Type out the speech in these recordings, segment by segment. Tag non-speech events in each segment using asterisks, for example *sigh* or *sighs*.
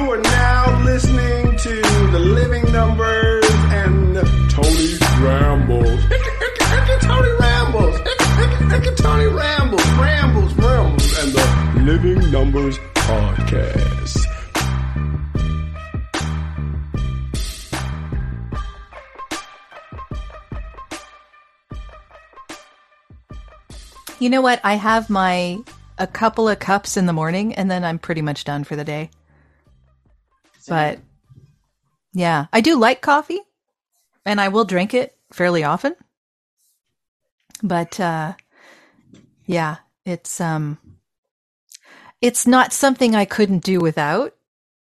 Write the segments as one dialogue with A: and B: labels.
A: You are now listening to the Living Numbers and Tony Rambles. Tony Rambles. Tony Rambles. Rambles. Rambles. And the Living Numbers Podcast.
B: You know what? I have my a couple of cups in the morning and then I'm pretty much done for the day. But yeah, I do like coffee and I will drink it fairly often. But uh yeah, it's um it's not something I couldn't do without.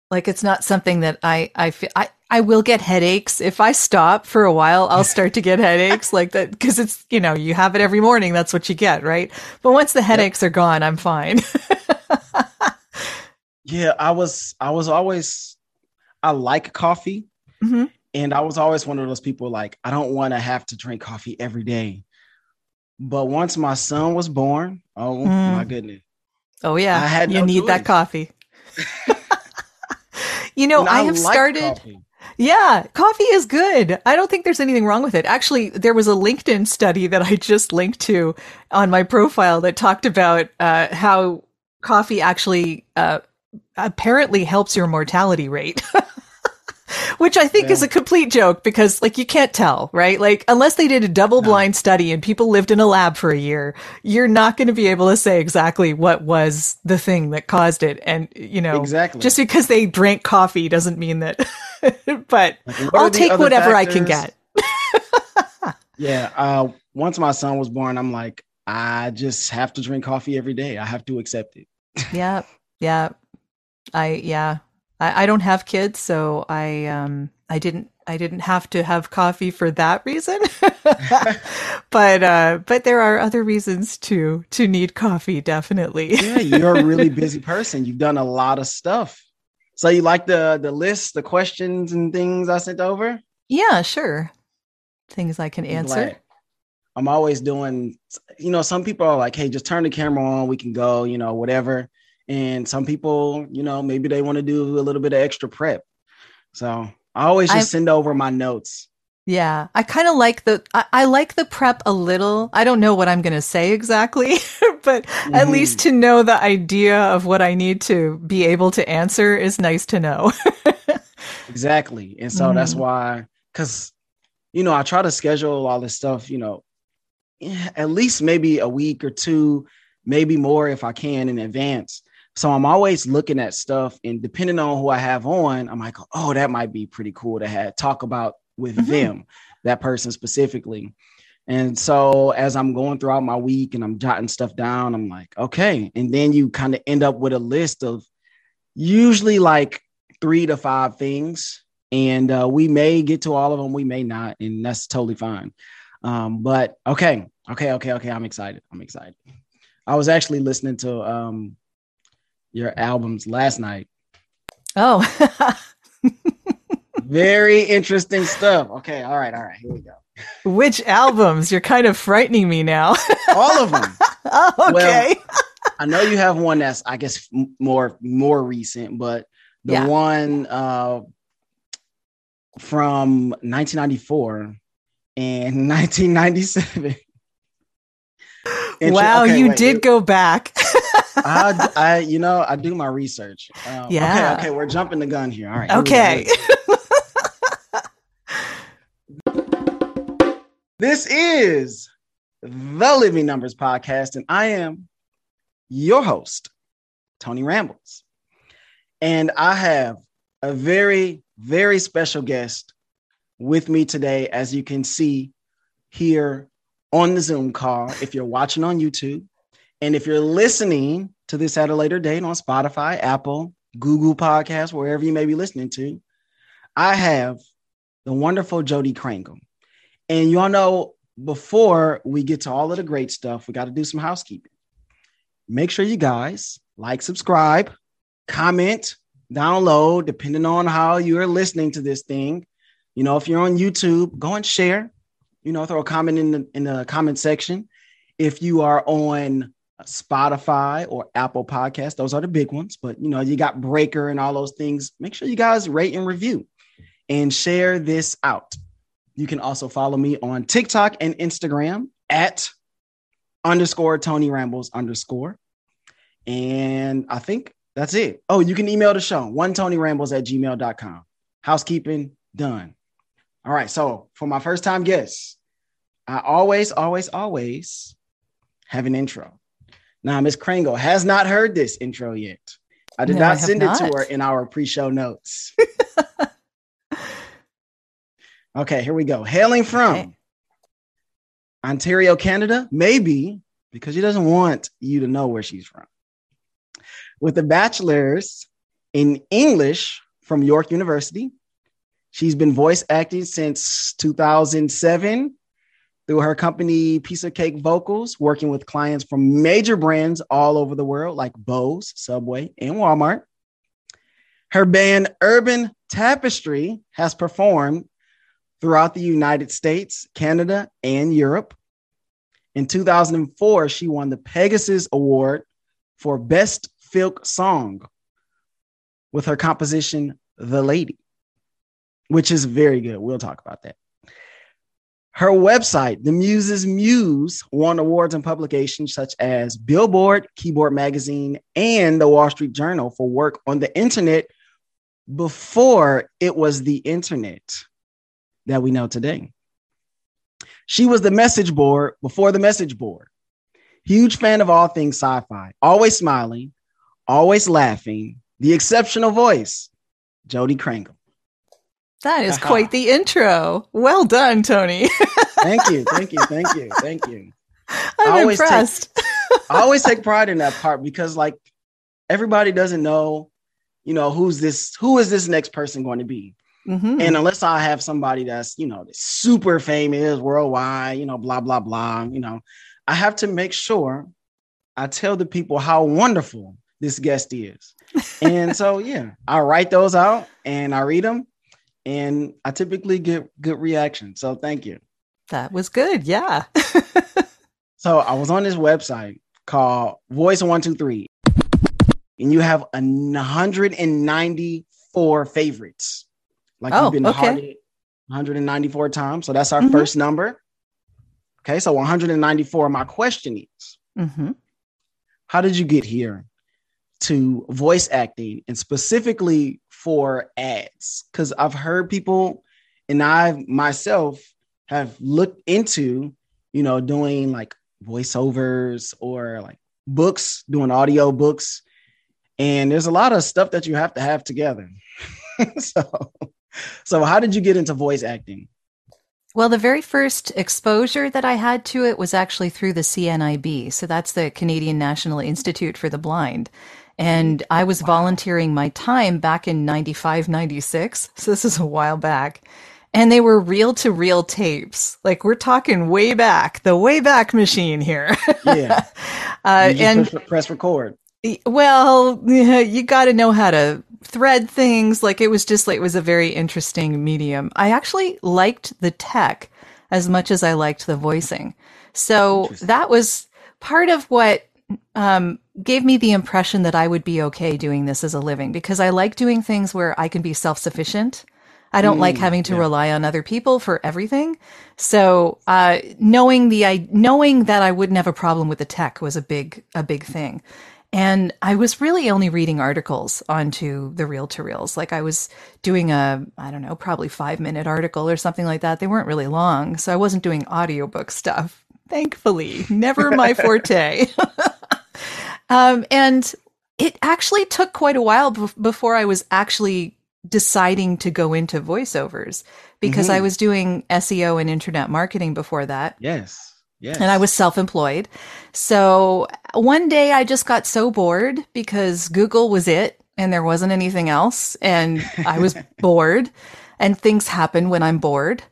B: Like it's not something that I I feel I I will get headaches if I stop for a while. I'll *laughs* start to get headaches like that because it's you know you have it every morning. That's what you get, right? But once the headaches yep. are gone, I'm fine. *laughs*
C: yeah, I was I was always I like coffee, mm-hmm. and I was always one of those people like I don't want to have to drink coffee every day. But once my son was born, oh mm. my goodness!
B: Oh yeah, I had you no need choice. that coffee. *laughs* you know, I, I, have like started. Coffee. Yeah, coffee is good. I don't think there's anything wrong with it. Actually, there was a LinkedIn study that I just linked to on my profile that talked about uh, how coffee actually uh, apparently helps your mortality rate. *laughs* Which I think yeah. is a complete joke because, like, you can't tell, right? Like, unless they did a double blind no. study and people lived in a lab for a year, you're not going to be able to say exactly what was the thing that caused it. And, you know,
C: exactly.
B: just because they drank coffee doesn't mean that *laughs* but like, I'll take whatever factors? I can get. *laughs*
C: yeah. Uh, once my son was born, I'm like, I just have to drink coffee every day. I have to accept it.
B: yeah. Yeah. I, yeah. I, I don't have kids, so I, um, I didn't, I didn't have to have coffee for that reason. *laughs* but, uh, but there are other reasons to, to need coffee, definitely.
C: yeah. You're a really *laughs* busy person. You've done a lot of stuff. So you like the the list, the questions and things I sent over?
B: Yeah, sure. Things I can answer.
C: I'm always doing, you know, some people are like, hey, just turn the camera on, we can go, you know, whatever. And some people, you know, maybe they want to do a little bit of extra prep. So I always just I've, send over my notes.
B: Yeah, I kind of like the I, I, like the prep a little. I don't know what I'm going to say exactly, *laughs* but mm-hmm. at least to know the idea of what I need to be able to answer is nice to know. *laughs*
C: exactly, and so mm-hmm. that's why, because you know, I try to schedule all this stuff. You know, at least maybe a week or two, maybe more if I can in advance. So I'm always looking at stuff, and depending on who I have on, I'm like, oh, that might be pretty cool to have talk about with mm-hmm. them, that person specifically. And so as I'm going throughout my week and I'm jotting stuff down, I'm like, okay. And then you kind of end up with a list of usually like three to five things. And uh, we may get to all of them, we may not, and that's totally fine. Um, but okay, okay, okay, okay. I'm excited. I'm excited. I was actually listening to um, your albums last night.
B: Oh, *laughs*
C: Very interesting stuff. Okay, all right, all right. Here we go.
B: Which albums? You're kind of frightening me now.
C: All of them. *laughs*
B: oh, okay. Well,
C: I know you have one that's, I guess, more more recent, but the yeah. one uh, from 1994 and *laughs* 1997.
B: wow, okay, you wait, did wait. go back.
C: I, I, you know, I do my research.
B: Um, yeah.
C: Okay, okay, we're jumping the gun here. All right.
B: Okay.
C: This is the Living Numbers Podcast, and I am your host, Tony Rambles. And I have a very, very special guest with me today, as you can see here on the Zoom call, if you're watching on YouTube. And if you're listening to this at a later date on Spotify, Apple, Google Podcasts, wherever you may be listening to, I have the wonderful Jodi Krangle. And y'all know before we get to all of the great stuff, we got to do some housekeeping. Make sure you guys like, subscribe, comment, download, depending on how you're listening to this thing. You know, if you're on YouTube, go and share. You know, throw a comment in the in the comment section. If you are on Spotify or Apple Podcast. Those are the big ones, but you know, you got Breaker and all those things. Make sure you guys rate and review and share this out. You can also follow me on TikTok and Instagram at underscore Tony Rambles underscore. And I think that's it. Oh, you can email the show, one Tony Rambles at gmail.com. Housekeeping done. All right. So for my first time guest, I always, always, always have an intro. Now, Miss Krangle has not heard this intro yet. I did
B: No,
C: not
B: have
C: send it to her in our pre-show notes. *laughs* okay, here we go. Hailing from
B: Okay.
C: Ontario, Canada, maybe because she doesn't want you to know where she's from. With a bachelor's in English from York University, she's been voice acting since 2007 through her company Piece of Cake Vocals, working with clients from major brands all over the world like Bose, Subway, and Walmart. Her band Urban Tapestry has performed throughout the United States, Canada, and Europe. In 2004, she won the Pegasus Award for Best Folk Song with her composition The Lady, which is very good. We'll talk about that. Her website, The Muse's Muse, won awards and publications such as Billboard, Keyboard Magazine, and the Wall Street Journal for work on the internet before it was the internet that we know today. She was the message board before the message board. Huge fan of all things sci fi, always smiling, always laughing, the exceptional voice, Jodi Krangle.
B: That is quite *laughs* the intro. Well done, Tony. *laughs*
C: Thank you, thank you, thank you, thank you.
B: I'm
C: always take-
B: impressed. *laughs*
C: I always take pride in that part because, like, everybody doesn't know, you know, who's this, who is this next person going to be?
B: Mhm.
C: And unless I have somebody that's, you know, super famous worldwide, you know, blah, blah, blah, you know, I have to make sure I tell the people how wonderful this guest is. and so, yeah, I write those out and I read them and I typically get good reaction. So, thank you.
B: that was good. Yeah. *laughs*
C: So, I was on this website called Voice 123, and you have a 194 favorites. Like
B: Oh,
C: you've been
B: okay.
C: hearted 194 times. So that's our
B: Mhm.
C: first number. Okay, so 194. My question is
B: hmm
C: how did you get here to voice acting and specifically for ads? Because I've heard people and I myself have looked into, you know, doing like voiceovers or like books, doing audio books. And there's a lot of stuff that you have to have together. *laughs* so, so how did you get into voice acting?
B: Well, the very first exposure that I had to it was actually through the CNIB. So that's the Canadian National Institute for the Blind. And I was volunteering my time back in 95, 96. So this is a while back. And they were reel to reel tapes. Like we're talking way back, the way back machine here. *laughs*
C: Yeah.
B: uh, and
C: press, press record.
B: well, you got to know how to thread things. Like it was just like it was a very interesting medium. I actually liked the tech as much as I liked the voicing. So that was part of what um, gave me the impression that I would be okay doing this as a living because I like doing things where I can be self sufficient. I don't like
C: Mm,
B: having to
C: yeah.
B: rely on other people for everything. So, uh, knowing the, I, knowing that I wouldn't have a problem with the tech was a big, a big thing. And I was really only reading articles onto the reel to reels. Like I was doing a, I don't know, probably five minute article or something like that. They weren't really long. So I wasn't doing audiobook stuff. Thankfully, never my *laughs* forte. *laughs* um, and it actually took quite a while bef- before I was actually deciding to go into voiceovers because I
C: Mhm.
B: was doing SEO and internet marketing before that
C: Yes. Yes.
B: and I was self employed. So one day I just got so bored because Google was it and there wasn't anything else. And I was *laughs* bored and things happen when I'm bored.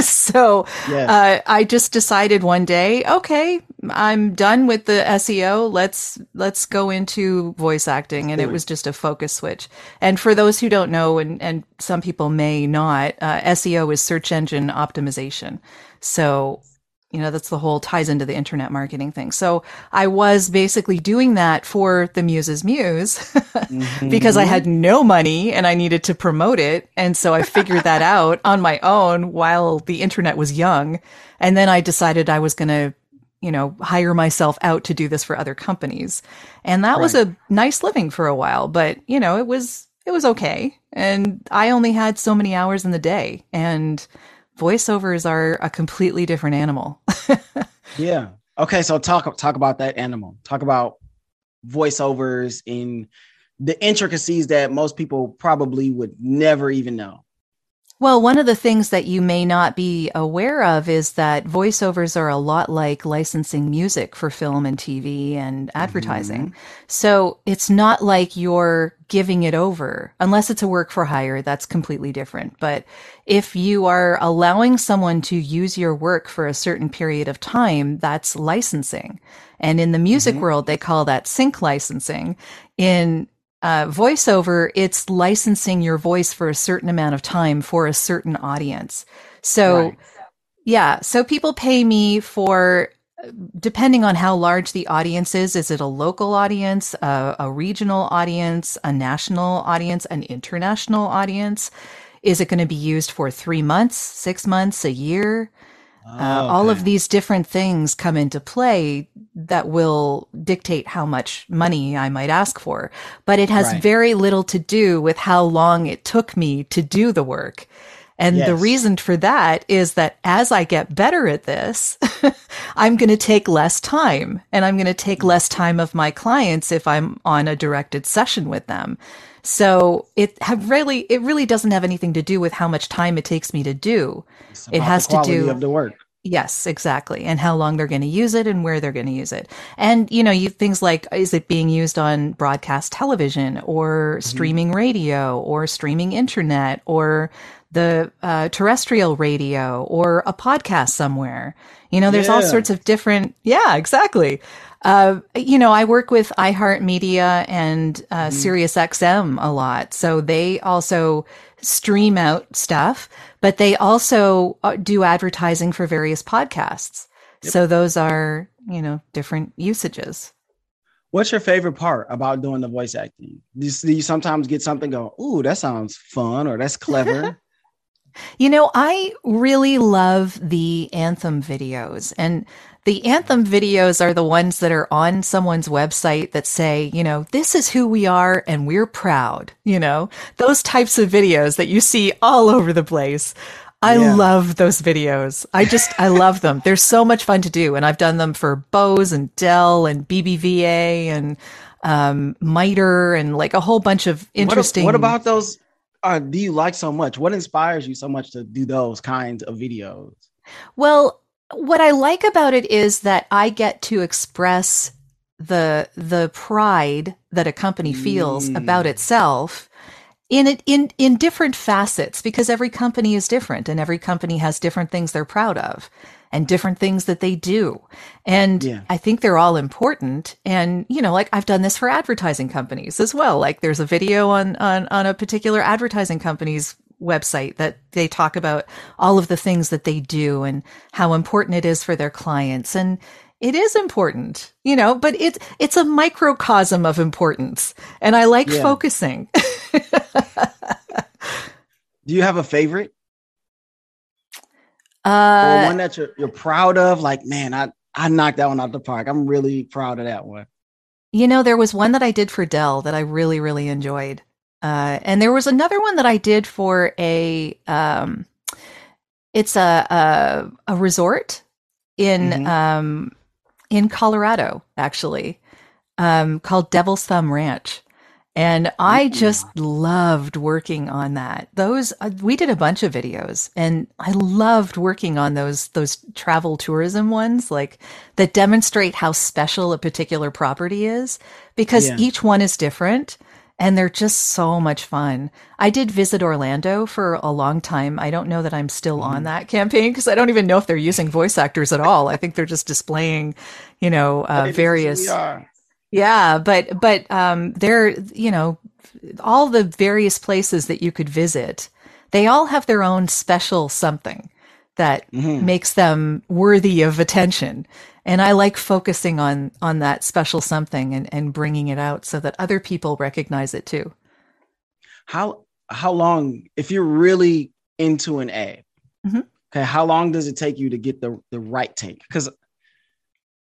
B: *laughs* so
C: Yes.
B: uh, I just decided one day, okay, I'm done with the SEO. Let's let's go into voice acting, and it was just a focus switch. And for those who don't know, and and some people may not, uh, SEO is search engine optimization. So You know, that's the whole ties into the internet marketing thing. So I was basically doing that for the Muse's Muse
C: Mm-hmm. *laughs*
B: because I had no money and I needed to promote it. And so I figured that *laughs* out on my own while the internet was young. And then I decided I was going to, you know, hire myself out to do this for other companies. And that was a nice living for a while, but you know, it was, it was okay. And I only had so many hours in the day and voiceovers are a completely different animal. *laughs*
C: Yeah. Okay, so talk talk about that animal. Talk about voiceovers in the intricacies that most people probably would never even know.
B: Well, one of the things that you may not be aware of is that voiceovers are a lot like licensing music for film and TV and mm-hmm. advertising. So it's not like you're giving it over unless it's a work for hire. That's completely different. But if you are allowing someone to use your work for a certain period of time, that's licensing. And in the music mm-hmm. world, they call that sync licensing. In uh, voiceover, it's licensing your voice for a certain amount of time for a certain audience. So,
C: Right.
B: yeah, so people pay me for, depending on how large the audience is, is it a local audience, a, a regional audience, a national audience, an international audience? Is it going to be used for three months, six months, a year? Uh, all of these different things come into play that will dictate how much money I might ask for. But it has
C: Right.
B: very little to do with how long it took me to do the work. And the reason for that is that as I get better at this, *laughs* I'm going to take less time and I'm going to take less time of my clients if I'm on a directed session with them. So it have really, it really doesn't have anything to do with how much time it takes me to do. It has to do-
C: of the work.
B: Yes, exactly. And how long they're going to use it and where they're going to use it. And, you know, you things like, is it being used on broadcast television or streaming radio or streaming internet or the uh, terrestrial radio or a podcast somewhere? You know, there's all sorts of different, yeah, exactly. Uh, you know, I work with iHeartMedia and uh, SiriusXM a lot. So they also stream out stuff, but they also uh, do advertising for various podcasts. So those are, you know, different usages.
C: What's your favorite part about doing the voice acting? Do you, do you sometimes get something go, "Ooh, that sounds fun" or "That's clever"? *laughs* *laughs*
B: You know, I really love the anthem videos and the anthem videos are the ones that are on someone's website that say, you know, this is who we are and we're proud, you know, those types of videos that you see all over the place. I
C: Yeah.
B: love those videos. I just, I love them. They're so much fun to do. And I've done them for Bose and Dell and BBVA and, um, MITRE and like a whole bunch of
C: What-
B: interesting.
C: What, about those? Uh, do you like so much? What inspires you so much to do those kinds of videos?
B: Well, what I like about it is that I get to express the the pride that a company feels
C: Mm.
B: about itself in it in in different facets because every company is different and every company has different things they're proud of and different things that they do. And
C: Yeah.
B: I think they're all important. And, you know, like I've done this for advertising companies as well. Like there's a video on, on, on a particular advertising company's website that they talk about all of the things that they do and how important it is for their clients. And it is important, you know, but it's, it's a microcosm of importance. And I like
C: Yeah.
B: focusing. *laughs*
C: Do you have a favorite or
B: Uh,
C: one that you're, you're proud of? Like, man, I I knocked that one out the park. I'm really proud of that one.
B: You know, there was one that I did for Dell that I really, really enjoyed. Uh, and there was another one that I did for a, um, it's a, a, a resort in,
C: Mhm.
B: um, in Colorado, actually, um, called Devil's Thumb Ranch. And I just loved working on that. Those uh, we did a bunch of videos, and I loved working on those those travel tourism ones, like that demonstrate how special a particular property is, because
C: Yeah.
B: each one is different, and they're just so much fun. I did visit Orlando for a long time. I don't know that I'm still
C: Mm-hmm.
B: on that campaign because I don't even know if they're using voice actors at all. I think they're just displaying, you know, uh, various. Yeah, but but um there you know all the various places that you could visit, they all have their own special something that
C: Mhm.
B: makes them worthy of attention. And I like focusing on on that special something and, and bringing it out so that other people recognize it too.
C: How how long if you're really into an ad?
B: Mhm.
C: Okay, how long does it take you to get the the right take? Because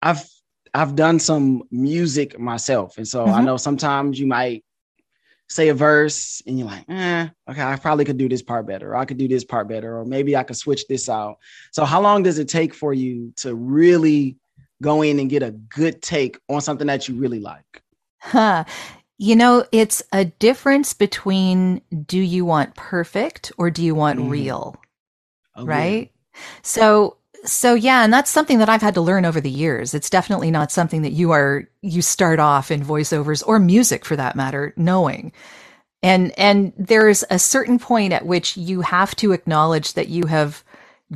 C: I've I've done some music myself, and so I
B: Mhm.
C: know sometimes you might say a verse and you're like, eh, okay, I probably could do this part better, or I could do this part better, or maybe I could switch this out. So how long does it take for you to really go in and get a good take on something that you really like?
B: Huh. You know, it's a difference between do you want perfect or do you want
C: Mhm.
B: real?
C: Oh, yeah.
B: right so so yeah and that's something that i've had to learn over the years it's definitely not something that you are you start off in voiceovers or music for that matter knowing and and there's a certain point at which you have to acknowledge that you have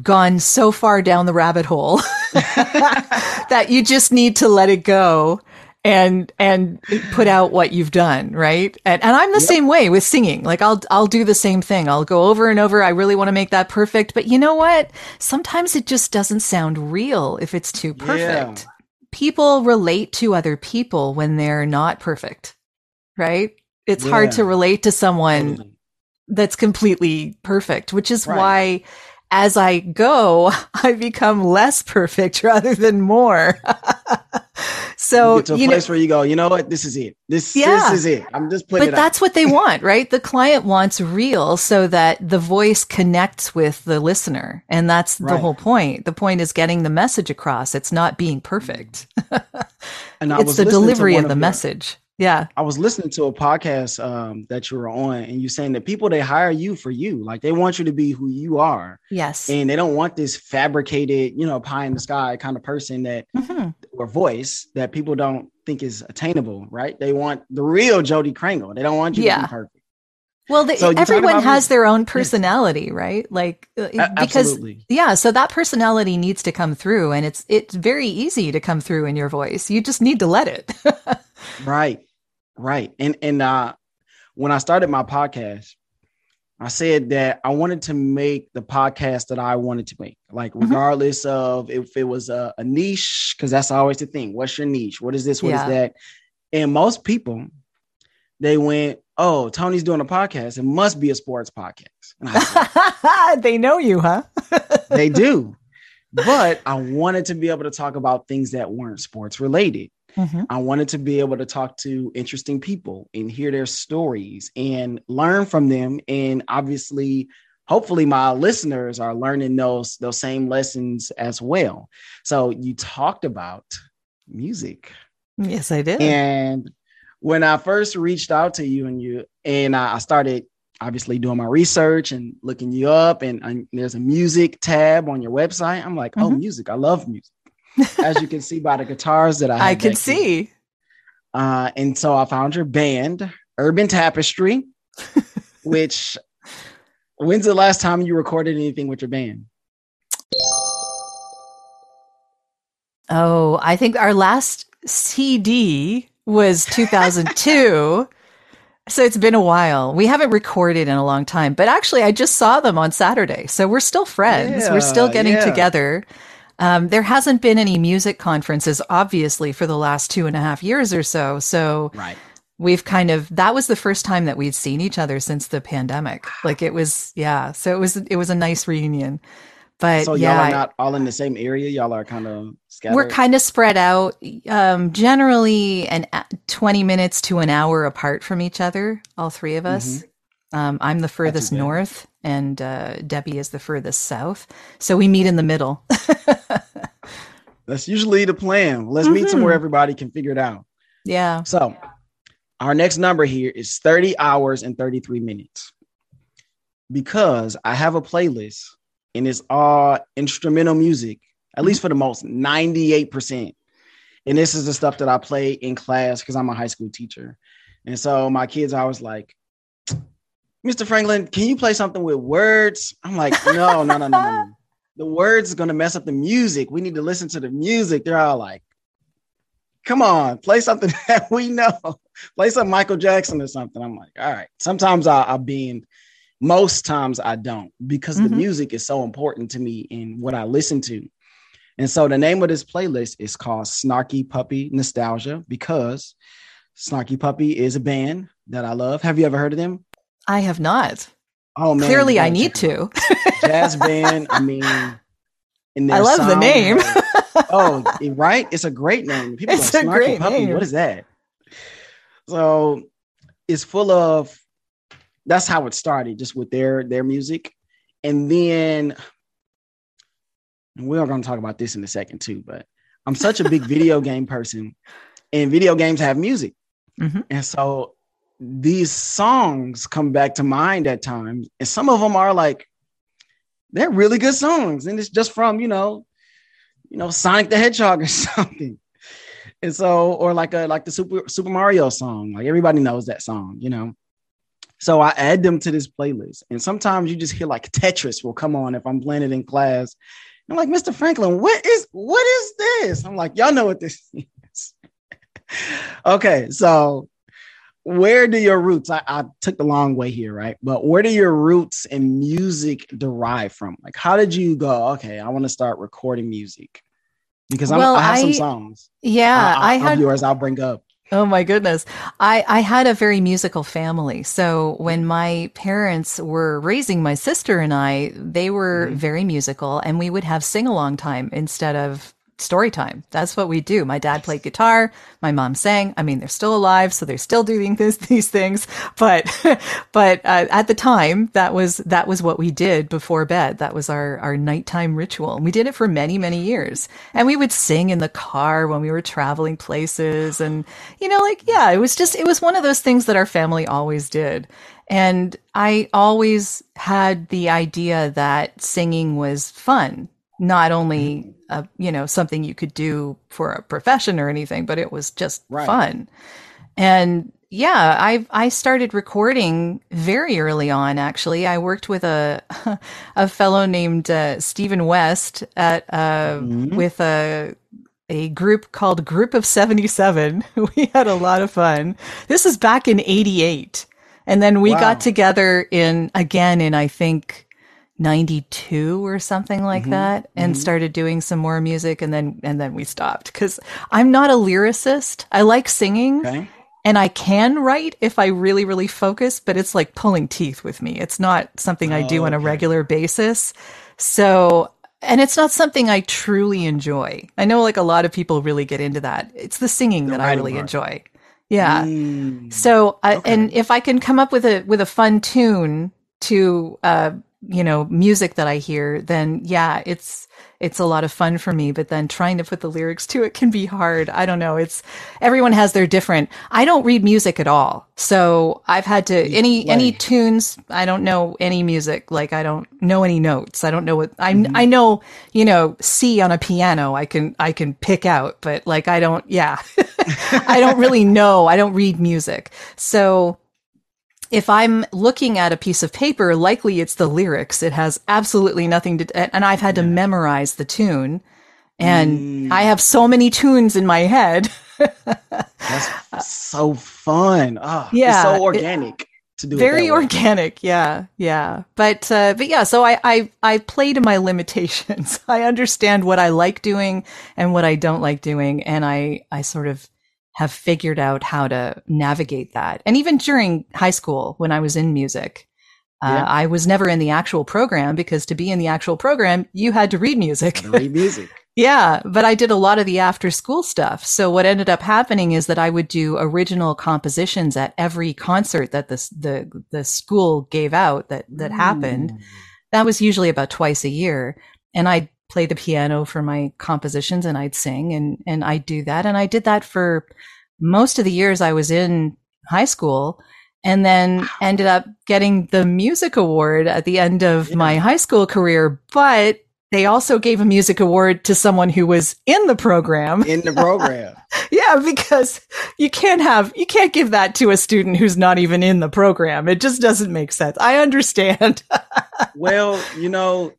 B: gone so far down the rabbit hole *laughs* that you just need to let it go and and put out what you've done right? And, and i'm the
C: Yep.
B: same way with singing. Like i'll i'll do the same thing. I'll go over and over. I really want to make that perfect. But you know what? Sometimes it just doesn't sound real if it's too perfect. People relate to other people when they're not perfect right? It's hard to relate to someone
C: Totally.
B: that's completely perfect, which is
C: Right.
B: why as I go, *laughs* I become less perfect *laughs* rather than more. *laughs* so,
C: you get to a
B: you know,
C: place where you go, you know what? This is it. This
B: Yeah.
C: this is it. I'm just putting
B: but that's what they want, right? The client wants real so that the voice connects with the listener. And that's the whole point. The point is getting the message across. It's not being perfect.
C: And I
B: it's the delivery of the
C: your-
B: message. Yeah.
C: I was listening to a podcast um, that you were on, and you saying that people they hire you for you, like they want you to be who you are,
B: Yes.
C: and they don't want this fabricated, you know, pie in the sky kind of person that
B: Mhm.
C: or voice that people don't think is attainable, right? They want the real Jodi Krangle. They don't want you to
B: Yeah.
C: be perfect.
B: Well, they,
C: So
B: everyone has
C: me-
B: their own personality, right? Like uh, because
C: Absolutely.
B: yeah, so that personality needs to come through and it's it's very easy to come through in your voice. You just need to let it. *laughs*
C: Right. Right. And and uh when I started my podcast, I said that I wanted to make the podcast that I wanted to make. Like
B: Mhm.
C: regardless of if it was a, a niche, because that's always the thing. What's your niche? What is this? What is
B: Yeah.
C: that? And most people, they went, Oh, Tony's doing a podcast. It must be a sports podcast. Said, *laughs*
B: they know you, huh?
C: they do. *laughs* But I wanted to be able to talk about things that weren't sports related.
B: Mhm.
C: I wanted to be able to talk to interesting people and hear their stories and learn from them. And obviously, hopefully, my listeners are learning those those same lessons as well. So you talked about music,
B: Yes, I did.
C: and when I first reached out to you and you and I started obviously doing my research and looking you up, and, and there's a music tab on your website. I'm like, oh,
B: Mhm.
C: music! I love music. As you can see by the guitars that I
B: I can see.
C: Uh, and so I found your band, Urban Tapestry, *laughs* which when's the last time you recorded anything with your band?
B: Oh, I think our last CD was 2002. *laughs* so it's been a while. We haven't recorded in a long time, but actually, I just saw them on Saturday. So we're still friends. we're still getting
C: yeah.
B: together. Um, there hasn't been any music conferences, obviously, for the last two and a half years or so. So
C: Right.
B: we've kind of that was the first time that we'd seen each other since the pandemic. Like it was, yeah. So it was it was a nice reunion. But
C: So
B: yeah,
C: y'all are not all in the same area. Y'all are kind of scattered.
B: we're kind of spread out, um, generally an a- 20 minutes to an hour apart from each other, all three of us. Um, I'm the furthest north, and uh, Debbie is the furthest south. So we meet in the middle. *laughs*
C: That's usually the plan. Let's meet somewhere
B: Mhm.
C: everybody can figure it out.
B: yeah.
C: So our next number here is 30 hours and 33 minutes. Because I have a playlist and it's all instrumental music, at least for the most 98%. And this is the stuff that I play in class because I'm a high school teacher. And so my kids are always like, Mr. Franklin, can you play something with words? I'm like, no, no, no, no, no. *laughs* The words is gonna mess up the music. We need to listen to the music. They're all like, come on, play something *laughs* that we know. Play some Michael Jackson or something. I'm like, all right. Sometimes I, I bend most times I don't because the
B: Mhm.
C: music is so important to me in what I listen to. And so the name of this playlist is called Snarky Puppy Nostalgia because Snarky Puppy is a band that I love. Have you ever heard of them?
B: I have not.
C: Oh man,
B: Clearly, I need to. *laughs*
C: Jazz band. I mean,
B: I love the name.
C: has- *laughs* oh, right. It's a great name. People
B: It's
C: go,
B: a great
C: Puppy.
B: name.
C: What is that? So it's full of. That's how it started, just with their their music, and then we are going to talk about this in a second too. But I'm such a big *laughs* video game person, and video games have music,
B: Mhm.
C: and so these songs come back to mind at times, and some of them are like they're really good songs, and it's just from you know, you know, Sonic the Hedgehog or *laughs* something. And so, or like a like the Super Super Mario song, like everybody knows that song, you know. So I add them to this playlist, and sometimes you just hear like Tetris will come on if I'm playing it in class. I'm like, Mr. Franklin, what is what is this? I'm like, y'all know what this *laughs* is. *laughs* okay, so where do your roots? I, I took the long way here, right? But where do your roots in music derive from? Like, how did you go? Okay, I want to start recording music because I'm,
B: Well,
C: I have some songs.
B: Yeah,
C: I,
B: I had.
C: yours. I'll bring up.
B: Oh my goodness. I, I had a very musical family. So when my parents were raising my sister and I, they were
C: Mhm.
B: very musical and we would have sing along time instead of story time. That's what we do. My dad played guitar. My mom sang. I mean, they're still alive, so they're still doing this, *laughs* these things. But, *laughs* but uh, at the time, that was, that was what we did before bed. That was our, our nighttime ritual. And we did it for many, many years. And we would sing in the car when we were traveling places. And, you know, like, yeah, it was just, it was one of those things that our family always did. And I always had the idea that singing was fun, not only, a, you know, something you could do for a profession or anything, but it was just
C: Right.
B: fun. And yeah, I I started recording very early on. Actually, I worked with a *laughs* a fellow named uh, Stephen West at uh,
C: Mhm.
B: with a a group called Group of Seventy Seven. *laughs* we had a lot of fun. This is back in '88, and then we
C: Wow.
B: got together in again in I think. 92 or something like
C: Mhm,
B: that and
C: mhm.
B: started doing some more music and then and then we stopped cuz I'm not a lyricist. I like singing
C: Okay.
B: and I can write if I really, really focus, but it's like pulling teeth with me. It's not something I do on a
C: Okay.
B: regular basis. So, and it's not something I truly enjoy. I know like a lot of people really get into that. It's the singing
C: The
B: that I really
C: part.
B: enjoy. Yeah.
C: Mm.
B: So, I,
C: Okay.
B: and if I can come up with a with a fun tune to, uh, you know, music that I hear, then yeah, it's it's a lot of fun for me. But then trying to put the lyrics to it can be hard. I don't know. It's everyone has their different. I don't read music at all, so I've had to any
C: play.
B: any tunes. I don't know any music. Like I don't know any notes. I don't know what I
C: Mm-hmm.
B: I know. You know, C on a piano. I can I can pick out, but like I don't. Yeah, *laughs* I don't really know. I don't read music. So if I'm looking at a piece of paper, likely it's the lyrics. It has absolutely nothing to, and I've had to memorize the tune. And
C: Mm.
B: I have so many tunes in my head. *laughs*
C: That's so fun. Oh,
B: Yeah,
C: it's so organic to do. it
B: Very organic. Yeah. Yeah. But, uh, but yeah, so I, I, I play to my *laughs* limitations. I understand what I like doing and what I don't like doing. And I, I sort of have figured out how to navigate that. And even during high school, when I was in music, uh, I was never in the actual program because to be in the actual program, you had to read music.
C: To read music. *laughs*
B: Yeah, but I did a lot of the after school stuff. So what ended up happening is that I would do original compositions at every concert that the the the school gave out that that happened.
C: Mm.
B: That was usually about twice a year, and I'd play the piano for my compositions and I'd sing and and I'd do that and I did that for most of the years I was in high school and then ended up getting the music award at the end of
C: Yeah.
B: my high school career but they also gave a music award to someone who was in the program.
C: in the program. *laughs*
B: Yeah, because you can't have, you can't give that to a student who's not even in the program. It just doesn't make sense. I understand. *laughs*
C: well, you know,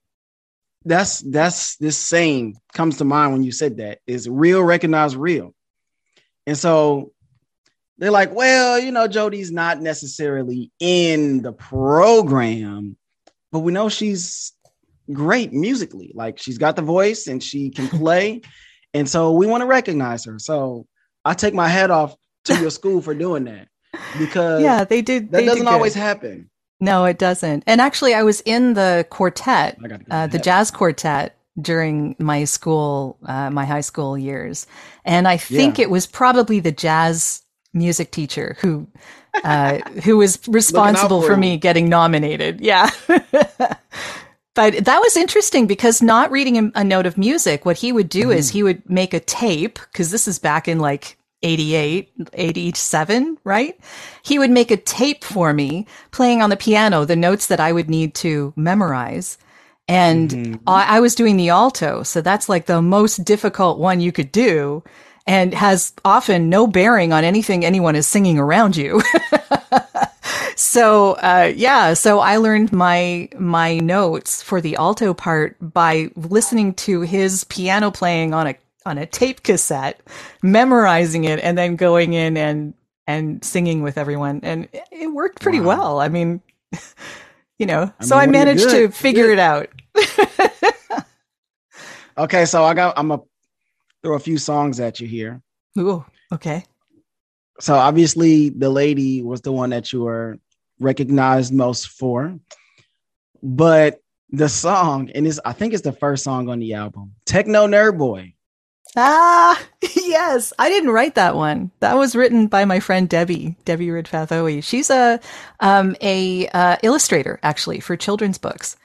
C: that's that's this saying comes to mind when you said that is real recognize real. And so they're like, well, you know, Jodi's not necessarily in the program, but we know she's great musically. Like she's got the voice and she can *laughs* play. and so we want to recognize her. So I take my hat off to your school for doing that because *laughs*
B: yeah, they did.
C: that
B: they
C: doesn't always happen.
B: No, it doesn't. And actually, I was in the quartet,
C: I gotta get
B: uh, the jazz quartet during my school, uh, my high school years. And I think
C: Yeah.
B: it was probably the jazz music teacher who, uh, *laughs* who was responsible
C: for
B: for me getting nominated. Yeah. *laughs* But that was interesting because not reading a, a note of music, what he would do is he would make a tape, because this is back in like 88, 87, right? He would make a tape for me playing on the piano, the notes that I would need to memorize. And I, I was doing the alto. So that's like the most difficult one you could do and has often no bearing on anything anyone is singing around you. *laughs* so uh, yeah, so I learned my my notes for the alto part by listening to his piano playing on a on a tape cassette, memorizing it, and then going in and and singing with everyone, and it- worked pretty
C: Wow.
B: well. I mean, *laughs* you know,
C: I
B: so
C: mean,
B: I managed to figure
C: good.
B: it out. *laughs*
C: Okay, so I got I'm gonna throw a few songs at you here.
B: Ooh, okay.
C: So obviously the lady was the one that you were recognized most for. But the song, and it's I think it's the first song on the album, Techno Nerd Boy.
B: Ah, *laughs* yes. I didn't write that one. That was written by my friend Debbie, Debbie Ridpath Ohi. She's a um, a uh, illustrator actually for children's books,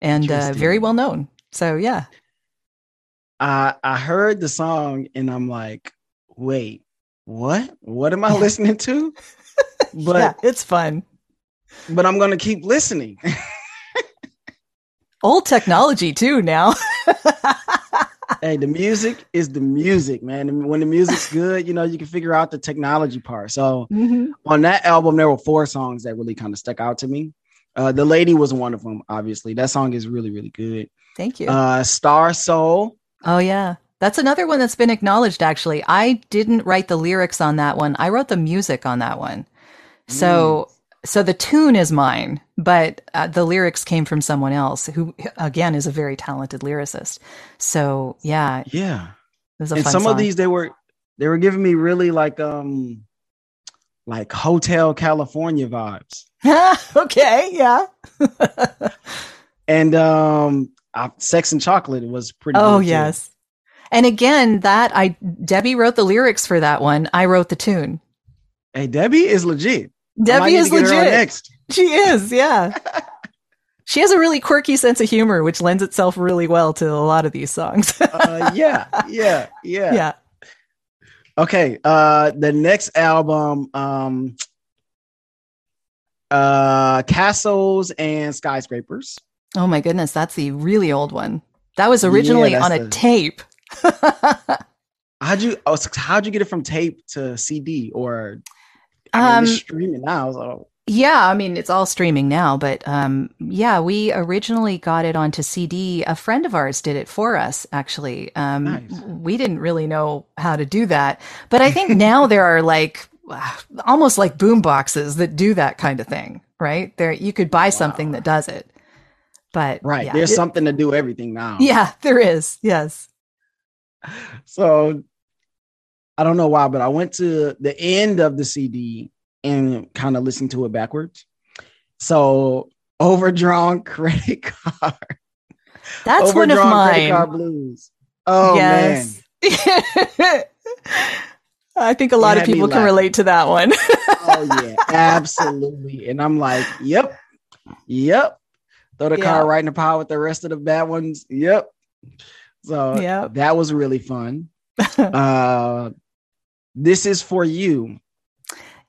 B: and uh, very well known. So yeah,
C: I I heard the song and I'm like, wait, what? What am I listening to? *laughs* But
B: yeah, it's fun.
C: but I'm gonna keep listening. *laughs*
B: Old technology too now.
C: Hey, the music is the music, man. And when the music's good, you know, you can figure out the technology part. So
B: Mhm.
C: on that album, there were four songs that really kind of stuck out to me. Uh, the lady was one of them, obviously. That song is really, really good.
B: Thank you.
C: Uh, Star Soul.
B: oh yeah, that's another one that's been acknowledged. Actually, I didn't write the lyrics on that one. I wrote the music on that one. So so the tune is mine, but uh, the lyrics came from someone else who again is a very talented lyricist. So yeah,
C: Yeah. and some
B: song.
C: of these they were they were giving me really like um like Hotel California vibes. *laughs*
B: okay, yeah. *laughs*
C: And um uh, Sex and Chocolate was pretty
B: oh
C: good, too.
B: yes. And again, that I Debbie wrote the lyrics for that one. I wrote the tune.
C: Hey, Debbie is legit.
B: Debbie is
C: to get her on
B: legit.
C: next.
B: She is, yeah. *laughs* she has a really quirky sense of humor, which lends itself really well to a lot of these songs.
C: Uh, yeah, yeah, yeah.
B: yeah.
C: Okay. Uh the next album, um uh Castles and Skyscrapers.
B: Oh my goodness, that's the really old one. That was originally
C: that's
B: on a
C: the-
B: tape. *laughs*
C: How'd you oh, how'd you get it from tape to CD or I mean,
B: Um,
C: streaming now? So
B: Yeah, I mean it's all streaming now, but um, yeah, we originally got it onto CD. A friend of ours did it for us. Actually, um,
C: Nice.
B: we didn't really know how to do that, but I think now there are like *sighs* almost like boom boxes that do that kind of thing, right? There, you could buy something that does it, but
C: right.
B: yeah,
C: There's
B: it-
C: something to do everything now.
B: Yeah, there is. Yes.
C: So I don't know why, but I went to the end of the CD and kind of listened to it backwards. So overdrawn *laughs* credit card.
B: That's one of
C: Overdrawn credit card
B: mine.
C: blues. Oh man. *laughs*
B: I think a lot of people can relate to that one.
C: Oh yeah, *laughs* absolutely. And I'm like, yep, yep. Throw the
B: Yeah.
C: car right in the pile with the rest of the bad ones. Yep. So
B: Yep.
C: that was really fun. uh this is for you.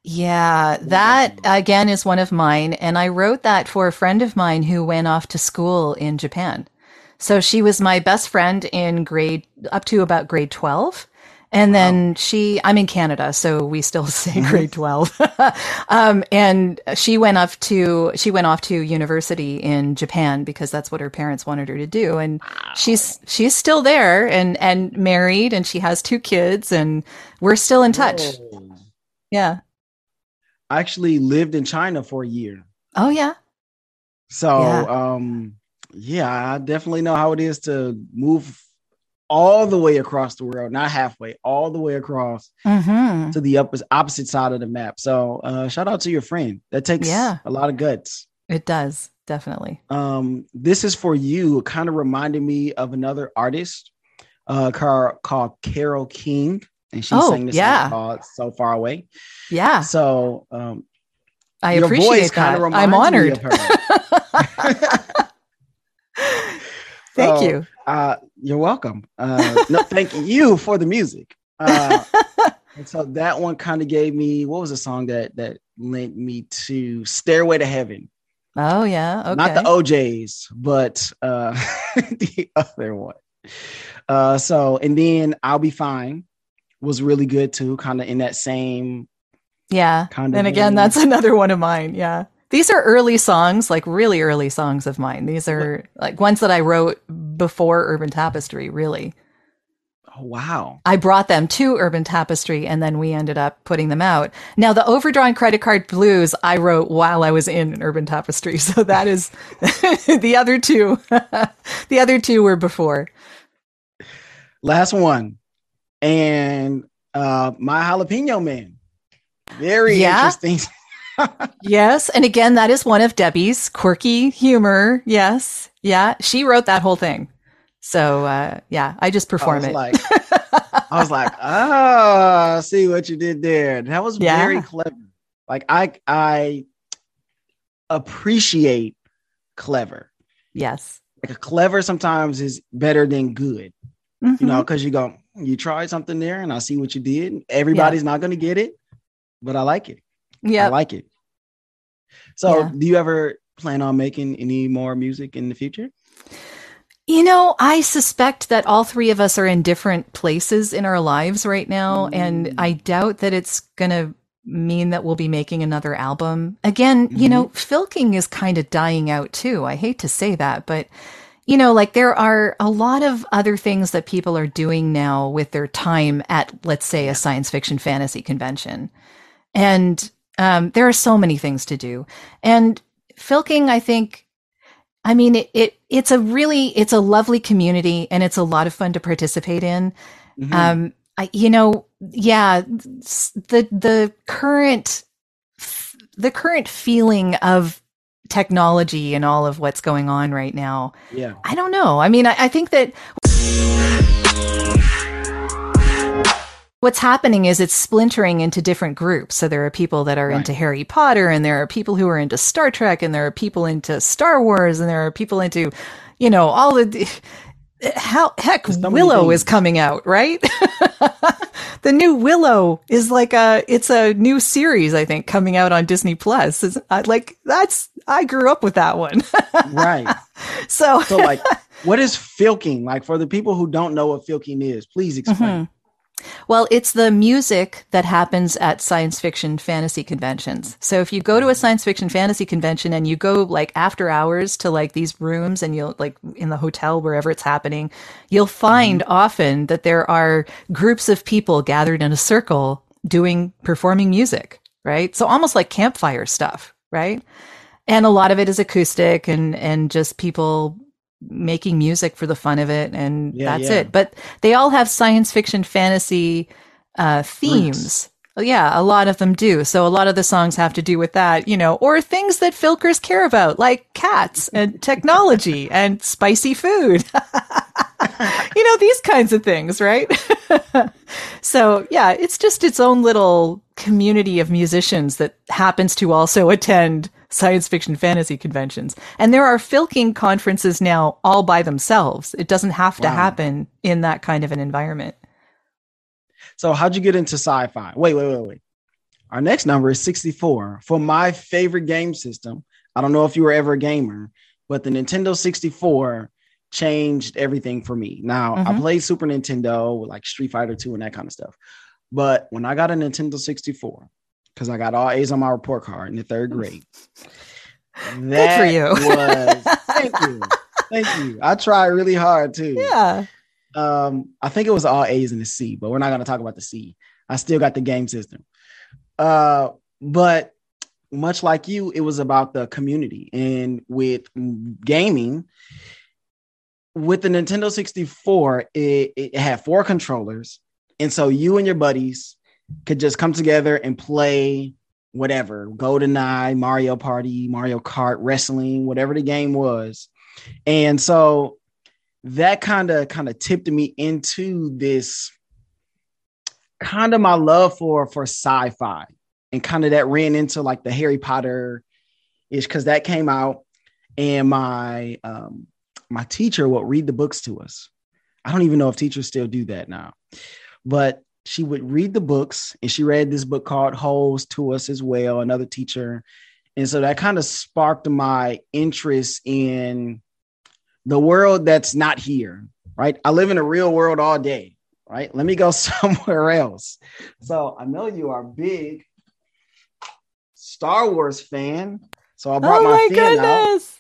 B: Yeah, that again is one of mine. And I wrote that for a friend of mine who went off to school in Japan. So she was my best friend in grade up to about grade 12. And then she, I'm in Canada, so we still *laughs* say grade 12. *laughs* um, and she went off to, she went off to university in Japan because that's what her parents wanted her to do. And she's, she's still there and, and married and she has two kids and we're still in touch.
C: Whoa.
B: Yeah.
C: I actually lived in China for a year.
B: Oh yeah.
C: So
B: Yeah.
C: um yeah, I definitely know how it is to move all the way across the world, not halfway, all the way across
B: Mm-hmm.
C: to the opposite opposite side of the map. So uh shout out to your friend. That takes
B: Yeah.
C: a lot of guts.
B: It does definitely.
C: Um this is for you. It kind of reminded me of another artist uh car, called Carole King. And she
B: Oh,
C: sang this
B: yeah.
C: song called So Far Away.
B: Yeah,
C: So um
B: I
C: your
B: appreciate
C: voice
B: that.
C: kinda
B: I'm
C: reminds me
B: honored. *laughs* *laughs* Thank
C: Oh,
B: you.
C: Uh, you're welcome. Uh, no, *laughs* thank you for the music. Uh, *laughs* and so that one kind of gave me what was the song that that lent me to Stairway to Heaven,
B: Oh yeah. Okay.
C: not the O'Jays, but uh, *laughs* the other one. Uh, so and then I'll be fine was really good too, kind of in that same
B: yeah.
C: kind of.
B: And again, that's another one of mine. Yeah. These are early songs, like really early songs of mine. These are like ones that I wrote before Urban Tapestry, really.
C: oh, wow.
B: I brought them to Urban Tapestry and then we ended up putting them out. Now, the Overdrawn Credit Card Blues I wrote while I was in Urban Tapestry. *laughs* So that is *laughs* the other two. *laughs* the other two were before.
C: Last one, and uh, my jalapeno man. Very
B: Yeah?
C: interesting.
B: Yes. And again, that is one of Debbie's quirky humor. Yes. Yeah. She wrote that whole thing. So, uh, yeah, I just
C: I
B: perform
C: was
B: it.
C: like, *laughs* I was like, oh, see what you did there. That was
B: Yeah.
C: very clever. Like I I appreciate clever.
B: yes.
C: Like a clever sometimes is better than good, you
B: Mhm.
C: know, because you go, you tried something there and I see what you did. Everybody's not gonna get it, but I like it.
B: Yeah.
C: I like it. So
B: Yeah.
C: do you ever plan on making any more music in the future?
B: You know, I suspect that all three of us are in different places in our lives right now. And
C: Mm.
B: I doubt that it's going to mean that we'll be making another album. Again, you know, filking is kind of dying out too. I hate to say that, but you know, like there are a lot of other things that people are doing now with their time at, let's say, a science fiction fantasy convention. And um, there are so many things to do. And filking, I think, I mean, it, it it's a really it's a lovely community and it's a lot of fun to participate in.
C: Mhm.
B: Um, I, you know, yeah, the the current the current feeling of technology and all of what's going on right now.
C: yeah.
B: I don't know. I mean, I, I think that *sighs* *laughs* what's happening is it's splintering into different groups. So there are people that are
C: Right.
B: into Harry Potter, and there are people who are into Star Trek, and there are people into Star Wars, and there are people into, you know, all the. How heck,
C: so
B: Willow is coming out, right? *laughs* the new Willow is like a it's a new series, I think, coming out on Disney Plus. It's, uh, like that's I grew up with that one,
C: Right. *laughs*
B: so
C: So like what is filking? Like for the people who don't know what filking is, please explain.
B: Mhm. Well, it's the music that happens at science fiction fantasy conventions. So if you go to a science fiction fantasy convention and you go like after hours to like these rooms and you'll like in the hotel wherever it's happening, you'll find mm-hmm. often that there are groups of people gathered in a circle doing performing music, right? So almost like campfire stuff, right? And a lot of it is acoustic and and just people making music for the fun of it and
C: Yeah,
B: that's
C: yeah.
B: it. But they all have science fiction fantasy uh, themes. Oh, Yeah, a lot of them do. So a lot of the songs have to do with that, you know, or things that filkers care about, like cats and *laughs* technology and spicy food. *laughs* you know, these kinds of things, right? *laughs* so yeah, it's just its own little community of musicians that happens to also attend science fiction fantasy conventions. And there are filking conferences now all by themselves. It doesn't have to
C: Wow.
B: happen in that kind of an environment.
C: So how'd you get into sci-fi? Wait, wait, wait, wait. Our next number is 64 for my favorite game system. I don't know if you were ever a gamer, but the Nintendo 64 changed everything for me. Now I
B: Mhm.
C: played Super Nintendo with like Street Fighter 2 and that kind of stuff. But when I got a Nintendo 64, because I got all A's on my report card in the third grade. *laughs* That
B: for you.
C: was *laughs* thank you. Thank you. I tried really hard too.
B: Yeah.
C: Um, I think it was all A's in the C, but we're not going to talk about the C. I still got the game system. Uh, but much like you, it was about the community. And with gaming, with the Nintendo 64, it, it had four controllers. And so you and your buddies could just come together and play whatever GoldenEye, Mario Party, Mario Kart, wrestling, whatever the game was. And so that kind of kind of tipped me into this kind of my love for for sci-fi and kind of that ran into like the Harry Potter ish because that came out and my um my teacher would read the books to us. I don't even know if teachers still do that now, but she would read the books and she read this book called Holes to us as well, another teacher. And so that kind of sparked my interest in the world that's not here, right? I live in a real world all day, right? Let me go *laughs* somewhere else. So I know you are a big Star Wars fan. So I brought
B: oh
C: my,
B: my
C: fan
B: goodness.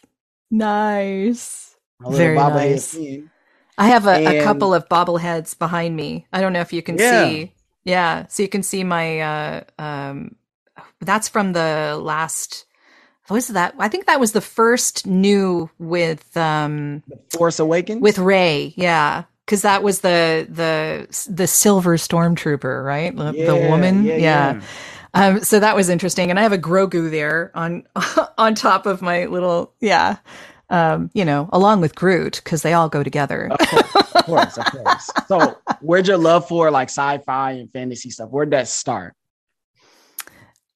B: Nice.
C: out. my little
B: Very
C: bobblehead
B: nice.
C: fan.
B: I have a, a couple of bobbleheads behind me. I don't know if you can
C: Yeah.
B: see. Yeah, so you can see my uh um that's from the last what was that? I think that was the first new with um
C: The Force Awakens.
B: with Rey. Yeah. Cuz that was the the the silver stormtrooper, right? The, the woman.
C: yeah,
B: yeah.
C: yeah.
B: Um, so that was interesting, and I have a Grogu there on *laughs* on top of my little yeah, um, you know, along with Groot because they all go together.
C: Of course, of course, of course. So, where'd your love for like sci-fi and fantasy stuff? Where'd that start?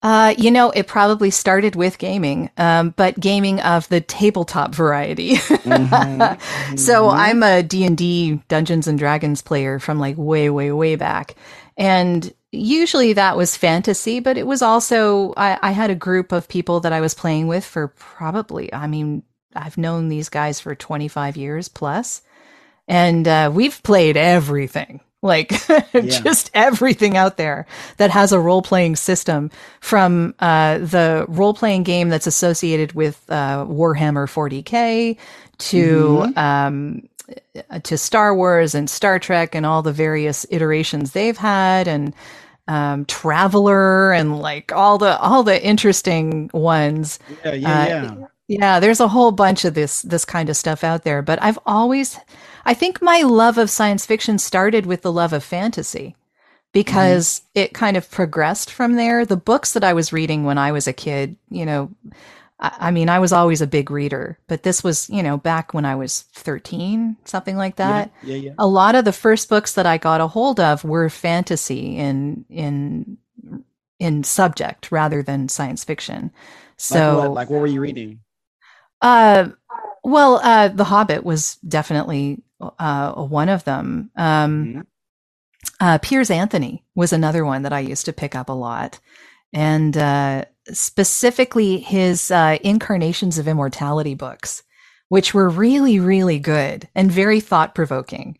B: Uh, you know, it probably started with gaming, um, but gaming of the tabletop variety.
C: Mhm, *laughs*
B: so
C: mhm.
B: I'm a D&D Dungeons and Dragons player from like way way way back. And usually that was fantasy, but it was also I, I had a group of people that I was playing with for probably I mean, I've known these guys for 25 years. And uh, we've played everything. Like *laughs* just everything out there that has a role playing system from uh, the role playing game that's associated with uh, Warhammer 40k to um, to Star Wars and Star Trek and all the various iterations they've had and um, Traveler and like all the all the interesting ones.
C: yeah, yeah,
B: uh,
C: yeah.
B: Yeah, there's a whole bunch of this this kind of stuff out there, but I've always I think my love of science fiction started with the love of fantasy mm-hmm. because it kind of progressed from there. The books that I was reading when I was a kid, you know, I, I mean, I was always a big reader, but this was, you know, back when I was 13, something like that.
C: yeah, yeah, yeah.
B: A lot of the first books that I got a hold of were fantasy in in in subject rather than science fiction. So
C: like what, like what were you reading?
B: Uh, well, uh, The Hobbit was definitely uh, one of them. Um,
C: Mhm.
B: uh, Piers Anthony was another one that I used to pick up a lot. And uh, specifically his uh, Incarnations of Immortality books, which were really, really good and very thought provoking.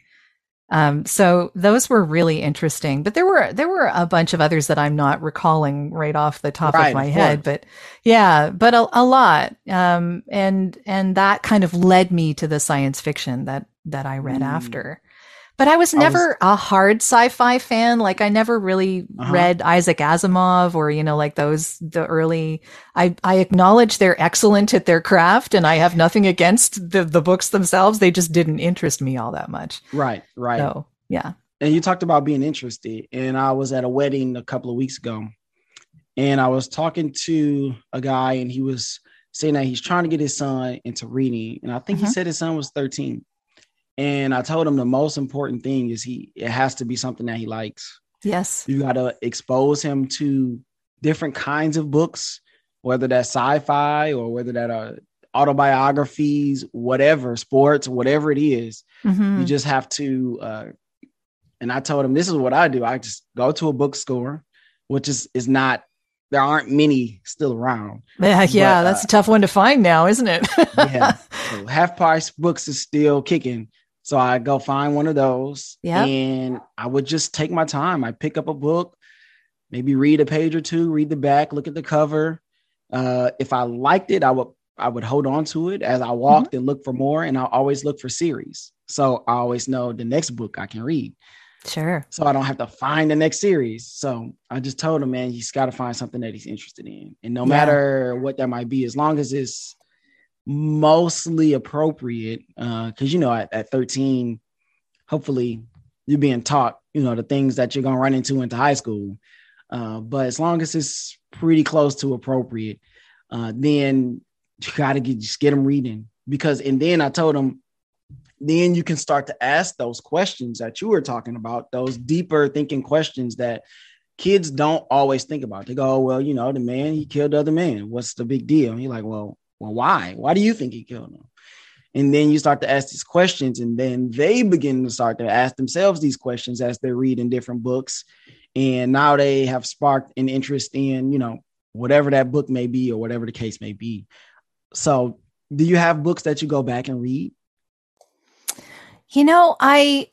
B: Um, so those were really interesting, but there were there were a bunch of others that I'm not recalling right off the top
C: Right,
B: of my
C: of
B: head. But yeah, but a, a lot, um, and and that kind of led me to the science fiction that that I read
C: Mm.
B: after. But I was
C: I was-
B: never a hard sci-fi fan. Like I never really
C: Uh-huh.
B: read Isaac Asimov or you know like those the early. I I acknowledge they're excellent at their craft, and I have nothing against the the books themselves. They just didn't interest me all that much.
C: Right, right.
B: So yeah.
C: and you talked about being interested and i was at a wedding a couple of weeks ago and i was talking to a guy and he was saying that he's trying to get his son into reading and i think he
B: Mhm.
C: said his son was 13 and i told him the most important thing is he it has to be something that he likes
B: Yes.
C: you got to expose him to different kinds of books whether that's sci-fi or whether that are autobiographies whatever sports whatever it is
B: Mhm.
C: you just have to uh and i told him this is what i do i just go to a bookstore which is is not there aren't many still around
B: Yeah, yeah,
C: but,
B: that's
C: uh,
B: a tough one to find now, isn't it?
C: yeah *laughs* so half price books is still kicking so i go find one of those
B: Yep.
C: and i would just take my time i pick up a book maybe read a page or two read the back look at the cover uh if i liked it i would i would hold on to it as i walked and look for more and i always look for series so i always know the next book i can read
B: Sure.
C: so I don't have to find the next series. So I just told him, man, he's got to find something that he's interested in, and no
B: Yeah.
C: matter what that might be, as long as it's mostly appropriate, because you know, at, at 13, hopefully you're being taught, you know, the things that you're gonna run into into high school. Uh, but as long as it's pretty close to appropriate, uh, then you gotta get just get them reading because. And then I told them then you can start to ask those questions that you were talking about, those deeper thinking questions that kids don't always think about. They go, oh, well, you know, the man, he killed the other man. What's the big deal? And you're like, well, well, why? Why do you think he killed him? And then you start to ask these questions, and then they begin to start to ask themselves these questions as they're reading different books. And now they have sparked an interest in, you know, whatever that book may be or whatever the case may be. So, do you have books that you go back and read?
B: You know, I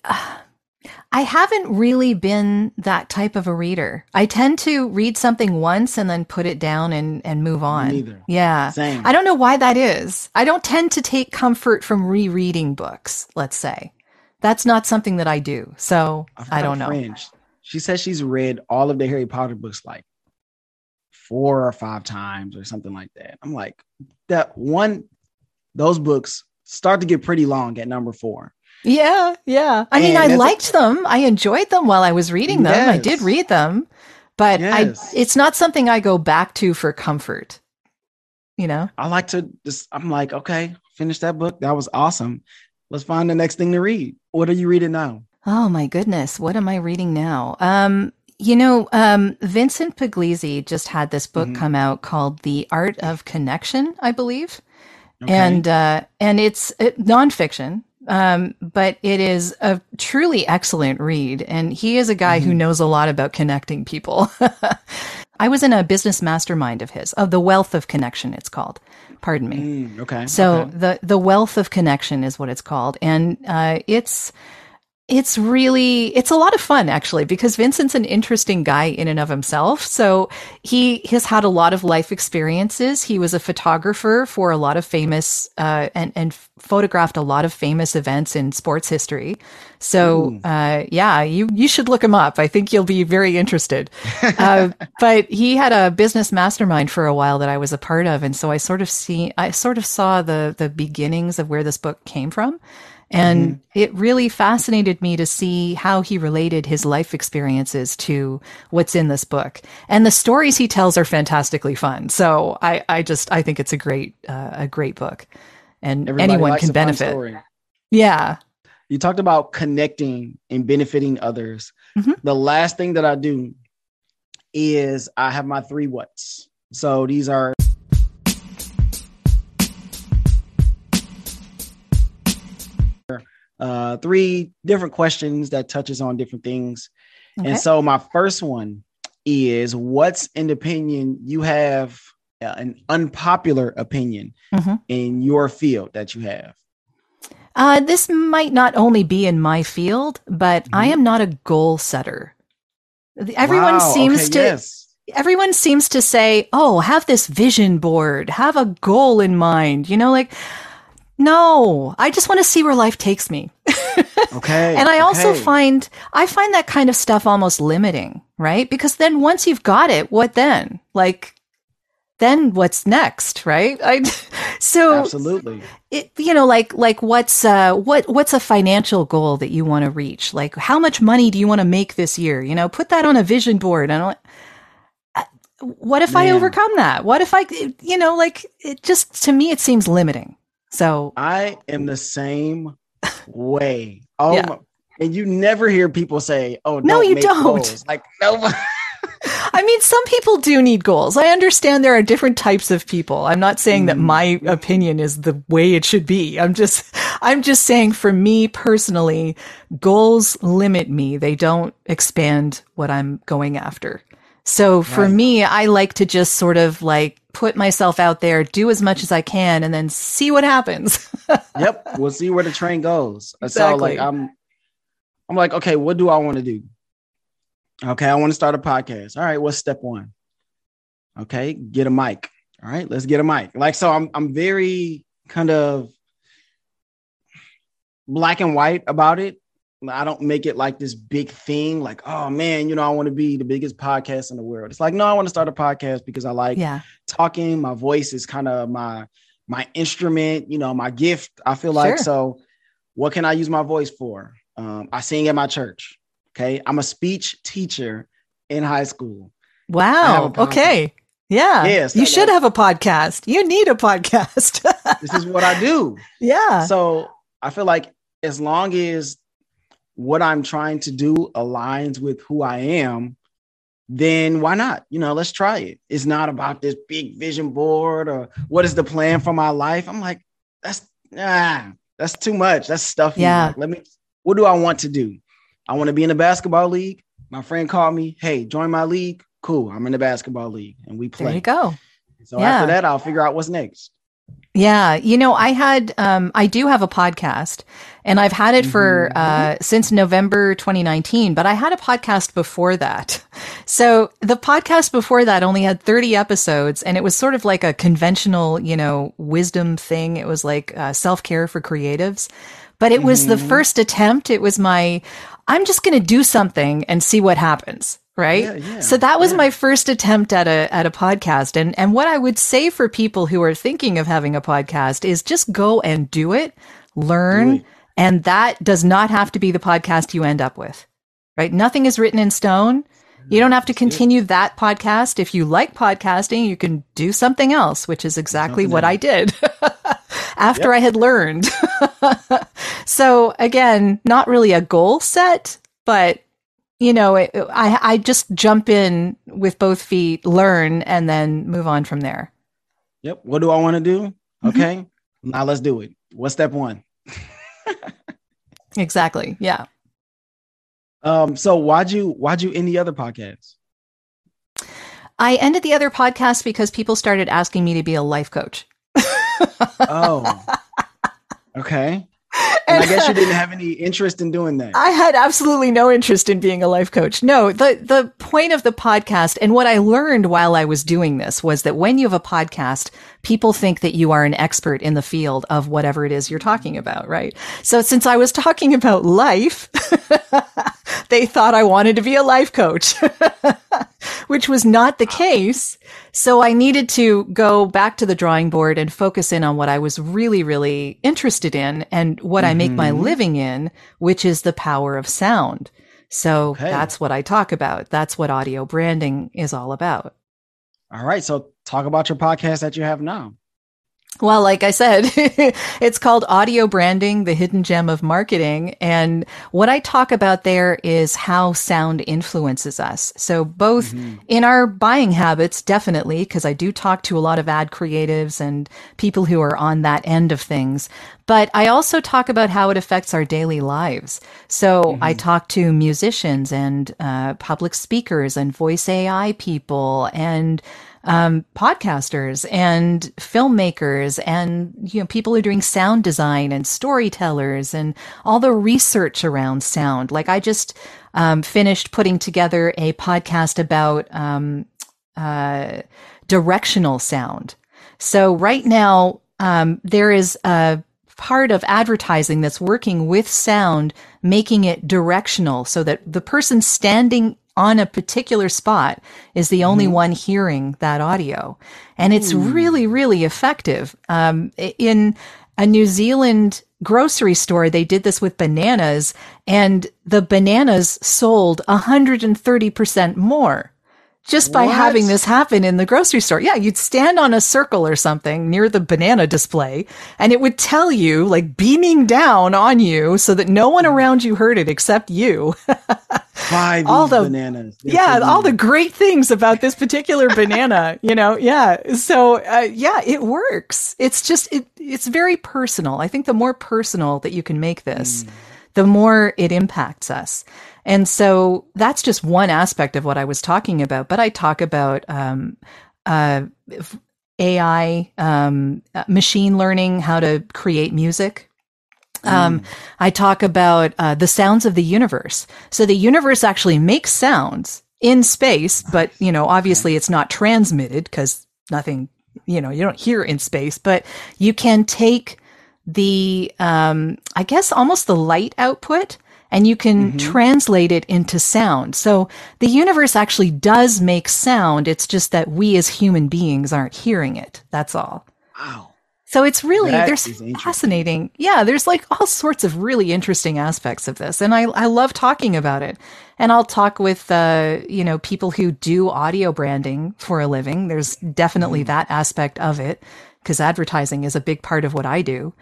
B: I haven't really been that type of a reader. I tend to read something once and then put it down and and move on.
C: Neither.
B: Yeah.
C: Same.
B: I don't know why that is. I don't tend to take comfort from rereading books, let's say. That's not something that I do. So I don't know.
C: friend. She says she's read all of the Harry Potter books like four or five times or something like that. I'm like, that one, those books start to get pretty long at number four.
B: Yeah, yeah. I mean, I liked them. I enjoyed them while I was reading them. I did read them, but
C: Yes.
B: I it's not something I go back to for comfort. You know?
C: I like to just, I'm like, okay, finish that book. That was awesome. Let's find the next thing to read. What are you reading now?
B: Oh my goodness, what am I reading now? Um, you know, um, Vincent Pugliese just had this book
C: Mhm.
B: come out called The Art of Connection, I believe.
C: Okay.
B: and uh, and it's uh, nonfiction, um, but it is a truly excellent read. And he is a guy who
C: Mhm.
B: knows a lot about connecting people. *laughs* I was in a business mastermind of his, of the Wealth of Connection. It's called. Pardon me.
C: Mm, okay.
B: So
C: okay.
B: the the wealth of connection is what it's called, and uh, it's it's really it's a lot of fun actually because Vincent's an interesting guy in and of himself. So he has had a lot of life experiences. He was a photographer for a lot of famous uh, and and photographed a lot of famous events in sports history. So uh, yeah, you you should look him up. I think you'll be very interested. *laughs* uh, but he had a business mastermind for a while that I was a part of, and so I sort of see I sort of saw the the beginnings of where this book came from. And it really fascinated me to see how he related his life experiences to what's in this book. And the stories he tells are fantastically fun. So I, I just, I think it's a great, uh, a great book and
C: Everybody
B: anyone can benefit. Yeah.
C: You talked about connecting and benefiting others.
B: Mhm.
C: The last thing that I do is I have my three what's. So these are uh, three different questions that touches on different things.
B: Okay.
C: And so my first one is what's an opinion you have uh, an unpopular opinion
B: Mhm.
C: in your field that you have.
B: Uh, this might not only be in my field, but I
C: Mhm.
B: am not a goal setter. Everyone
C: Wow,
B: seems
C: okay,
B: to
C: yes.
B: everyone seems to say, "Oh, have this vision board, have a goal in mind." You know, like no, I just want to see where life takes me. *laughs*
C: Okay.
B: and I also find I find that kind of stuff almost limiting, right? Because then once you've got it, what then? Like then what's next, right? *laughs* I so
C: absolutely.
B: it, you know like like what's uh what what's a financial goal that you want to reach like how much money do you want to make this year you know put that on a vision board and I- what if i overcome that what if i you know like it just to me it seems limiting so
C: I am the same way. Oh, *laughs*
B: Yeah.
C: my, and you never hear people say, "Oh,
B: No, you
C: make
B: don't.
C: goals." Like no. *laughs*
B: i mean some people do need goals i understand there are different types of people i'm not saying that
C: Mm.
B: my opinion is the way it should be i'm just i'm just saying for me personally goals limit me they don't expand what i'm going after so for
C: Right.
B: me i like to just sort of like put myself out there do as much as i can and then see what happens *laughs*
C: yep, we'll see where the train goes. So
B: Exactly.
C: like I'm I'm like, okay, what do I want to do? Okay, I want to start a podcast. All right, what's step 1? Okay, get a mic. All right, let's get a mic. Like so I'm I'm very kind of black and white about it. I don't make it like this big thing, like, oh man, you know, I want to be the biggest podcast in the world. It's like, no, I want to start a podcast because I like
B: Yeah.
C: talking. My voice is kind of my my instrument, you know, my gift. I feel like
B: Sure.
C: so. What can I use my voice for? Um, I sing at my church. Okay, I'm a speech teacher in high school.
B: Wow. Okay. Yeah.
C: Yes,
B: You should have a podcast. You need a podcast.
C: This is what I do. *laughs*
B: yeah.
C: so I feel like as long as what I'm trying to do aligns with who I am, then why not? You know, let's try it. It's not about this big vision board or what is the plan for my life. I'm like, that's ah, that's too much. That's stuffy.
B: Yeah.
C: Like, let me. What do I want to do? I want to be in the basketball league. My friend called me. Hey, join my league. Cool. I'm in the basketball league, and we
B: there
C: play.
B: you go.
C: So
B: Yeah.
C: after that, I'll figure out what's next.
B: Yeah, you know, I had, um, I do have a podcast, and I've had it for
C: Mhm.
B: uh, since November 2019. But I had a podcast before that. *laughs* So the podcast before that only had 30 episodes, and it was sort of like a conventional, you know, wisdom thing. It was like uh, self care for creatives. But it was the
C: Mhm.
B: first attempt. It was my, I'm just going to do something and see what happens. Right.
C: Yeah, yeah,
B: so that was
C: yeah.
B: my first attempt at a at a podcast. And and what I would say for people who are thinking of having a podcast is just go and do it, learn,
C: Do it.
B: and that does not have to be the podcast you end up with. Right? Nothing is written in stone. You don't have to continue that podcast. If you like podcasting, you can do something else, which is exactly what. I did *laughs* after I had learned. *laughs* so again, not really a goal set, but you know, it, I I just jump in with both feet, learn, and then move on from there.
C: Yep. What do I want to do?
B: Mm-hmm.
C: Okay. Now let's do it. What's step one? *laughs*
B: Exactly. Yeah.
C: Um, so why'd you why'd you end the other podcasts?
B: I ended the other podcast because people started asking me to be a life coach.
C: Oh. *laughs* okay. And I guess you *laughs* didn't have any interest in doing that.
B: I had absolutely no interest in being a life coach. No, the the point of the podcast and what I learned while I was doing this was that when you have a podcast, people think that you are an expert in the field of whatever it is you're talking about, right? So since I was talking about life, *laughs* they thought I wanted to be a life coach, *laughs* which was not the case. So I needed to go back to the drawing board and focus in on what I was really, really interested in and what I make my
C: Mhm.
B: living in, which is the power of sound. So
C: Okay.
B: that's what I talk about. That's what audio branding is all about.
C: All right. So talk about your podcast that you have now.
B: Well, like I said, *laughs* it's called Audio Branding, the Hidden Gem of Marketing. And what I talk about there is how sound influences us. So both
C: Mhm.
B: in our buying habits, definitely, because I do talk to a lot of ad creatives and people who are on that end of things. But I also talk about how it affects our daily lives. So I talk to musicians and uh, public speakers and voice AI people and um, podcasters and filmmakers and you know people who are doing sound design and storytellers and all the research around sound. Like I just um, finished putting together a podcast about um, uh, directional sound. So right now um, there is a part of advertising that's working with sound, making it directional so that the person standing on a particular spot is the only one hearing that audio. And it's really, really effective. Um, in a New Zealand grocery store, they did this with bananas and the bananas sold 130% more just by
C: What?
B: having this happen in the grocery store. Yeah, you'd stand on a circle or something near the banana display and it would tell you, like beaming down on you so that no one around you heard it except you. *laughs*
C: Buy *laughs*
B: All the-
C: bananas. They're
B: yeah,
C: for
B: all the great things about this particular banana, *laughs* you know. Yeah. So, uh, yeah, it works. It's just it it's very personal. I think the more personal that you can make this, the more it impacts us. And so that's just one aspect of what I was talking about, but I talk about um uh AI, um, uh, machine learning, how to create music. Um, I talk about uh, the sounds of the universe. So the universe actually makes sounds in space, but you know, obviously it's not transmitted because nothing, you know, you don't hear in space. But you can take the, um, I guess, almost the light output and you can
C: Mhm.
B: translate it into sound. So the universe actually does make sound. It's just that we as human beings aren't hearing it. That's all.
C: Wow.
B: So it's really
C: That
B: there's fascinating. Yeah, there's like all sorts of really interesting aspects of this, and I I love talking about it. And I'll talk with uh, you know people who do audio branding for a living. There's definitely
C: Mm-hmm.
B: that aspect of it because advertising is a big part of what I do.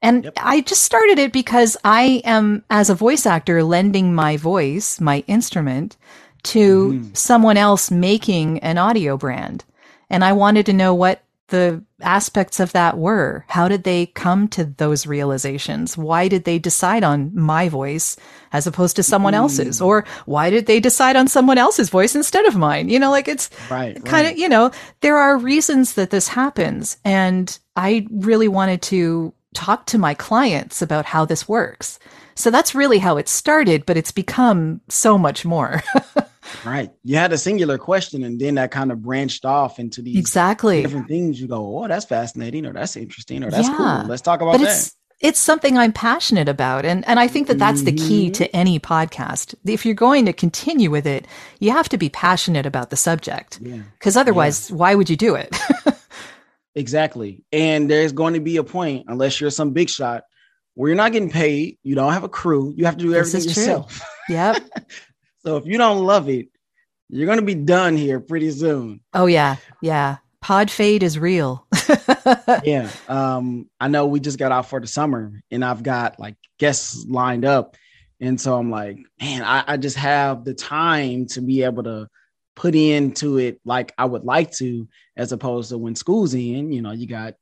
B: And
C: Yep.
B: I just started it because I am, as a voice actor, lending my voice, my instrument, to
C: Mhm.
B: someone else making an audio brand. And I wanted to know what the aspects of that were. How did they come to those realizations? Why did they decide on my voice as opposed to someone hmm. else's? Or why did they decide on someone else's voice instead of mine? You know, like it's
C: Right.
B: kind
C: right.
B: of, you know, there are reasons that this happens. And I really wanted to talk to my clients about how this works. So that's really how it started, but it's become so much more. *laughs*
C: Right. You had a singular question and then that kind of branched off into these
B: exactly.
C: different things. You go, oh, that's fascinating, or that's interesting, or that's
B: Yeah.
C: cool. Let's talk about
B: but
C: that.
B: it's it's something I'm passionate about, and and I think that that's the key
C: Mhm.
B: to any podcast. If you're going to continue with it, you have to be passionate about the subject,
C: yeah.
B: because otherwise, why would you do it? *laughs*
C: Exactly. And there's going to be a point, unless you're some big shot, where you're not getting paid, you don't have a crew, you have to do everything
B: true.
C: yourself.
B: yep. *laughs*
C: So if you don't love it, you're going to be done here pretty soon.
B: Oh yeah, yeah. Pod fade is real. *laughs*
C: yeah. Um, I know we just got out for the summer and I've got like guests lined up. And so I'm like, man, I, I just have the time to be able to put into it like I would like to, as opposed to when school's in, you know, you got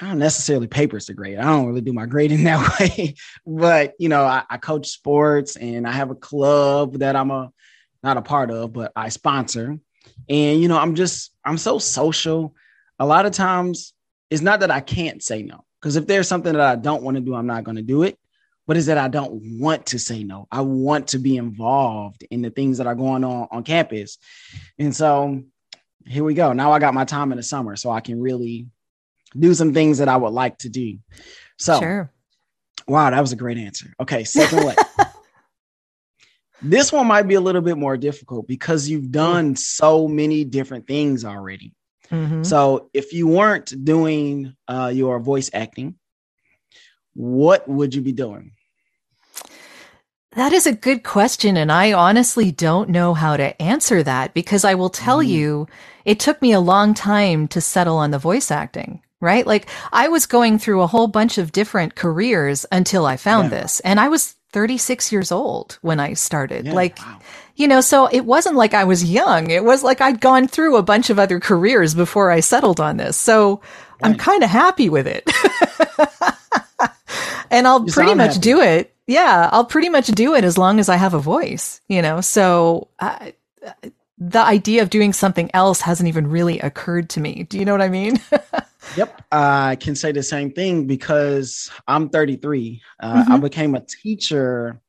C: I don't necessarily papers to grade. I don't really do my grading *laughs* that way, but you know, I, I coach sports and I have a club that I'm a not a part of, but I sponsor. And you know, I'm just I'm so social. A lot of times it's not that I can't say no, because if there's something that I don't want to do, I'm not going to do it. But is that I don't want to say no. I want to be involved in the things that are going on on campus. And so here we go. Now I got my time in the summer, so I can really do some things that I would like to do. So
B: sure.
C: Wow, that was a great answer. Okay, second way. *laughs* this one might be a little bit more difficult because you've done so many different things already.
B: Mhm.
C: So, if you weren't doing uh, your voice acting, what would you be doing?
B: That is a good question. And I honestly don't know how to answer that because I will tell
C: Mhm.
B: you, it took me a long time to settle on the voice acting, right? Like I was going through a whole bunch of different careers until I found
C: Yeah.
B: this. And I was 36 years old when I started.
C: Yeah,
B: like,
C: wow.
B: you know, so it wasn't like I was young. It was like I'd gone through a bunch of other careers before I settled on this. So I'm kind of happy with it. *laughs* and I'll pretty much
C: happy.
B: do it. Yeah, I'll pretty much do it as long as I have a voice, you know? So uh, the idea of doing something else hasn't even really occurred to me. Do you know what I mean? *laughs*
C: Yep, I can say the same thing because I'm 33. Uh, I
B: Mhm.
C: became a teacher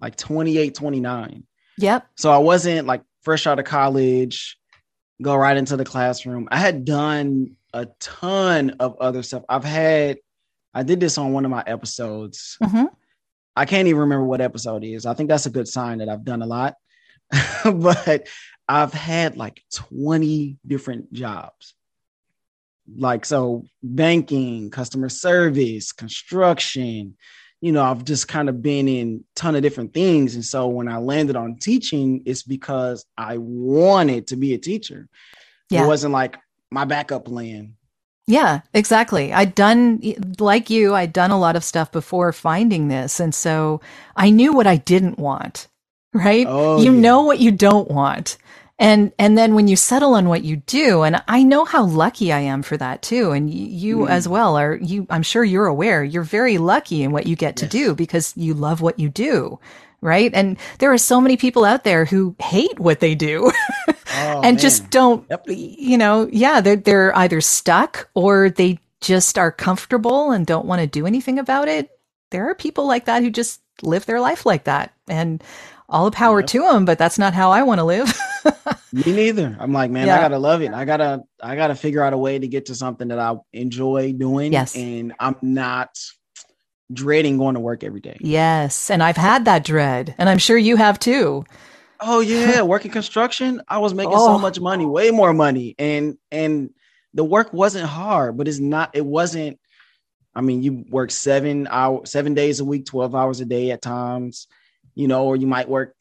C: like 28, 29.
B: yep.
C: So I wasn't like fresh out of college, go right into the classroom. I had done a ton of other stuff. I've had, I did this on one of my episodes.
B: hmm
C: I can't even remember what episode it is. I think that's a good sign that I've done a lot. *laughs* but I've had like 20 different jobs. Like, so banking, customer service, construction, you know, I've just kind of been in a ton of different things. And so when I landed on teaching, it's because I wanted to be a teacher.
B: Yeah.
C: It wasn't like my backup plan.
B: Yeah, exactly. I'd done, like you, I'd done a lot of stuff before finding this. And so I knew what I didn't want, right?
C: Oh,
B: you
C: yeah.
B: know what you don't want. And, and then when you settle on what you do, and I know how lucky I am for that too. And you
C: Mm.
B: as well are, you, I'm sure you're aware, you're very lucky in what you get to
C: Yes.
B: do because you love what you do. Right. And there are so many people out there who hate what they do. *laughs*
C: Oh,
B: and
C: man.
B: just don't
C: Yep.
B: you know yeah they're, they're either stuck or they just are comfortable and don't want to do anything about it there are people like that who just live their life like that and all the power
C: Yep.
B: to them but that's not how i want to live *laughs* *laughs*
C: Me neither. I'm like, man,
B: Yeah.
C: I gotta love it. I gotta, I gotta figure out a way to get to something that I enjoy doing.
B: Yes.
C: And I'm not, dreading going to work every day.
B: Yes. And I've had that dread, and I'm sure you have too.
C: Oh *laughs* yeah, working construction, I was making
B: Oh.
C: so much money, way more money, and and the work wasn't hard, but it's not. It wasn't. I mean, you work seven hour, seven days a week, twelve hours a day at times, you know, or you might work,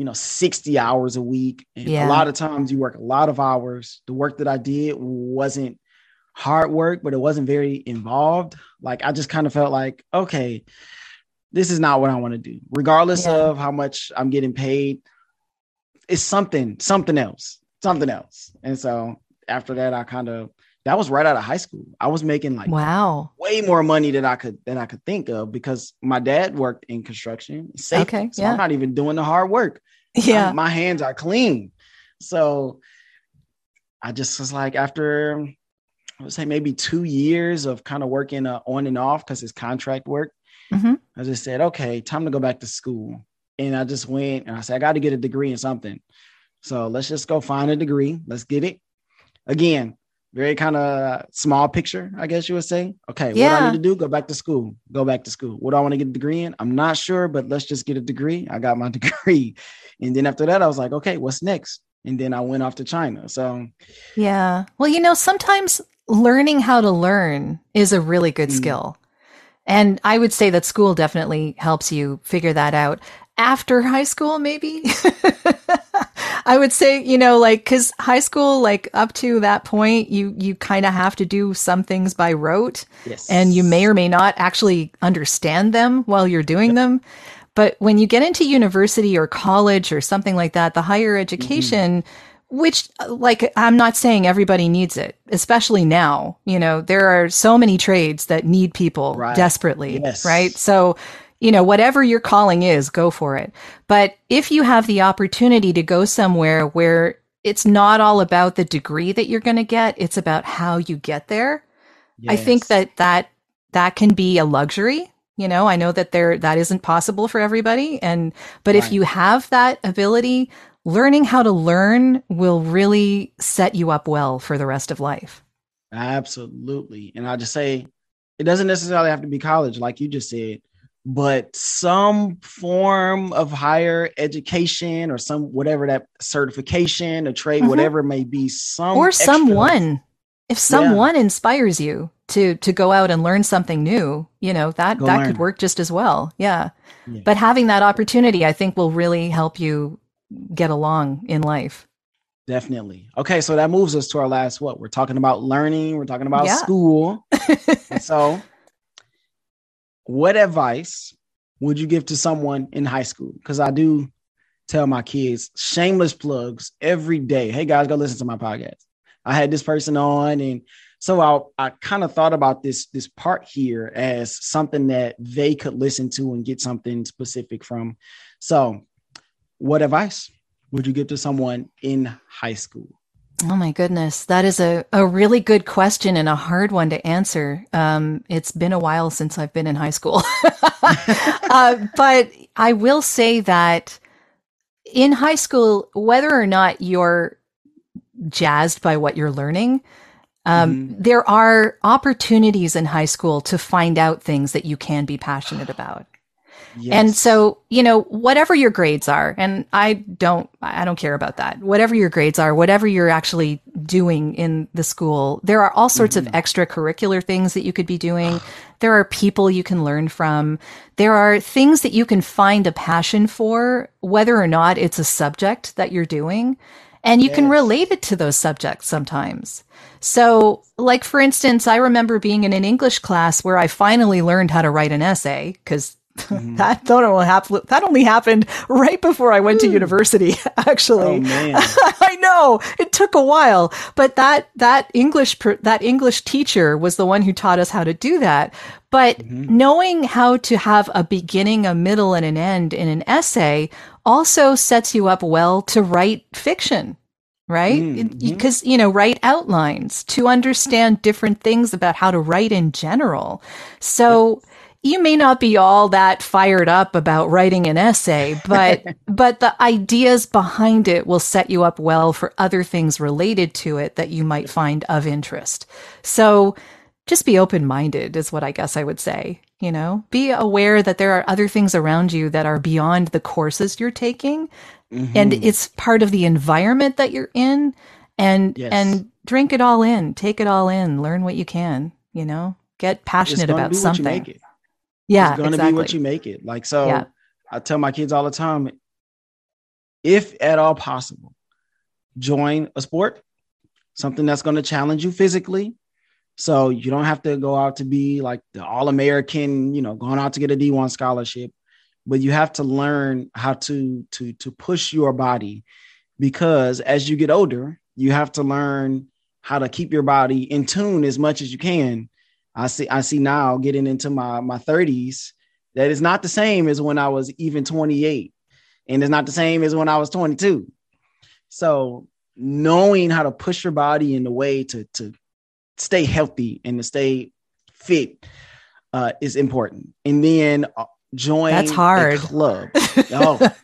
C: you know, sixty hours a week. And
B: Yeah.
C: a lot of times, you work a lot of hours. The work that I did wasn't hard work, but it wasn't very involved. Like I just kind of felt like, okay, this is not what I want to do, regardless
B: Yeah.
C: of how much I'm getting paid it's something, something else, something else. And so after that, I kind of that was right out of high school. I was making like
B: Wow.
C: way more money than I could than I could think of because my dad worked in construction. Safety,
B: Okay,
C: so
B: yeah.
C: I'm not even doing the hard work. *laughs*
B: Yeah.
C: I'm- my hands are clean. So I just was like after I would say maybe two years of kind of working uh, on and off because it's contract work.
B: Mhm.
C: I just said, okay, time to go back to school. And I just went and I said, I got to get a degree in something. So let's just go find a degree. Let's get it. Again, very kind of small picture, I guess you would say. Okay, what do I need to do? Go back to school. Go back to school. What do I want to get a degree in? I'm not sure, but let's just get a degree. I got my *laughs* degree. And then after that, I was like, okay, what's next? And then I went off to China. So
B: Yeah. Well, you know, sometimes learning how to learn is a really good
C: Mm.
B: skill. And I would say that school definitely helps you figure that out after high school, maybe. *laughs* I would say, you know, like, cause high school, like up to that point, you, you kind of have to do some things by rote
C: yes.
B: and you may or may not actually understand them while you're doing them. But when you get into university or college or something like that, the higher education, which uh, like I'm not saying everybody needs it, especially now, you know, there are so many trades that need people
C: Right.
B: desperately,
C: Yes.
B: right? So, you know, whatever your calling is, go for it. But if you have the opportunity to go somewhere where it's not all about the degree that you're going to get, it's about how you get there. I think that that that can be a luxury. You know, I know that there that isn't possible for everybody, and but if you have that ability, learning how to learn will really set you up well for the rest of life.
C: Absolutely. And I'll just say it doesn't necessarily have to be college, like you just said, but some form of higher education or some whatever that certification, a trade,
B: Mhm.
C: whatever it may be, some
B: or
C: extra-
B: someone, if someone inspires you to to go out and learn something new, you know that
C: Go
B: that
C: learn.
B: could work just as well. Yeah.
C: Yeah.
B: But having that opportunity, I think, will really help you get along in life.
C: Definitely. Okay, so that moves us to our last what? We're talking about learning, we're talking about
B: Yeah.
C: school. *laughs* So what advice would you give to someone in high school? Because I do tell my kids shameless plugs every day. Hey guys, go listen to my podcast. I had this person on, and so I I kind of thought about this this part here as something that they could listen to and get something specific from. So, what advice would you give to someone in high school?
B: Oh my goodness. That is a, a really good question and a hard one to answer. Um, it's been a while since I've been in high school. *laughs* uh, but I will say that in high school, whether or not you're jazzed by what you're learning, um, there are opportunities in high school to find out things that you can be passionate about. And so, you know, whatever your grades are, and I don't, I don't care about that. Whatever your grades are, whatever you're actually doing in the school, there are all sorts of mm-hmm. extracurricular things that you could be doing. *sighs* There are people you can learn from. There are things that you can find a passion for, whether or not it's a subject that you're doing. And you can relate it to those subjects sometimes. So, like, for instance, I remember being in an English class where I finally learned how to write an essay because Mm-hmm. *laughs* that, that, only hap- that only happened right before I went to hmm. university, *laughs* actually.
C: oh man. *laughs*
B: I know it took a while, but that that English per, that English teacher was the one who taught us how to do that. But mm-hmm. knowing how to have a beginning, a middle, and an end in an essay also sets you up well to write fiction, right? Mm-hmm.
C: Mm,
B: Because you know, write outlines to understand different things about how to write in general. So you may not be all that fired up about writing an essay, *laughs* but but the ideas behind it will set you up well for other things related to it that you might find of interest. So just be open-minded is what I guess I would say. You know, be aware that there are other things around you that are beyond the courses you're taking,
C: Mhm.
B: and it's part of the environment that you're in. And
C: Yes.
B: and drink it all in, take it all in, learn what you can. You know, get passionate
C: gonna
B: about
C: be what
B: something.
C: You make it.
B: Yeah,
C: it's going to
B: exactly.
C: be what you make it. Like so,
B: Yeah.
C: I tell my kids all the time, if at all possible, join a sport, something that's going to challenge you physically. So you don't have to go out to be like the all American, you know, going out to get a D1 scholarship, but you have to learn how to to to push your body because as you get older, you have to learn how to keep your body in tune as much as you can. I see I see now getting into my my 30s that is not the same as when I was even 28 and it's not the same as when I was 22. So knowing how to push your body in the way to to stay healthy and to stay fit uh, is important. And then uh, join
B: That's
C: a
B: hard.
C: club. *laughs* oh.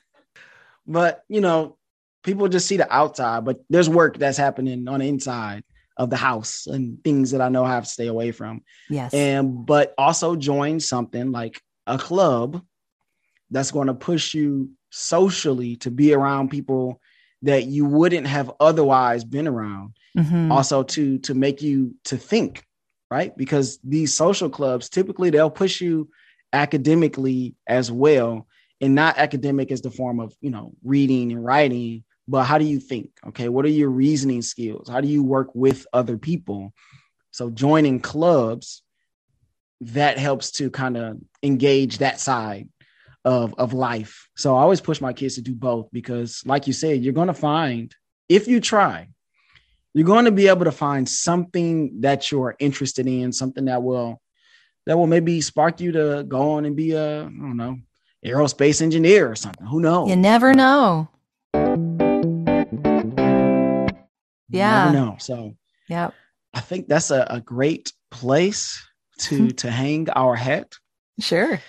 C: But you know, people just see the outside, but there's work that's happening on the inside of the house and things that I know I have to stay away from.
B: yes.
C: And but also join something like a club that's going to push you socially to be around people that you wouldn't have otherwise been around
B: Mhm.
C: also to to make you to think right because these social clubs typically they'll push you academically as well and not academic as the form of you know reading and writing but how do you think okay what are your reasoning skills how do you work with other people so joining clubs that helps to kind of engage that side of of life so i always push my kids to do both because like you said you're going to find if you try you're going to be able to find something that you're interested in, something that will that will maybe spark you to go on and be a I don't know aerospace engineer or something. Who knows?
B: You never know. Yeah.
C: never know. So
B: Yeah.
C: I think that's a, a great place to to hang our hat.
B: Sure.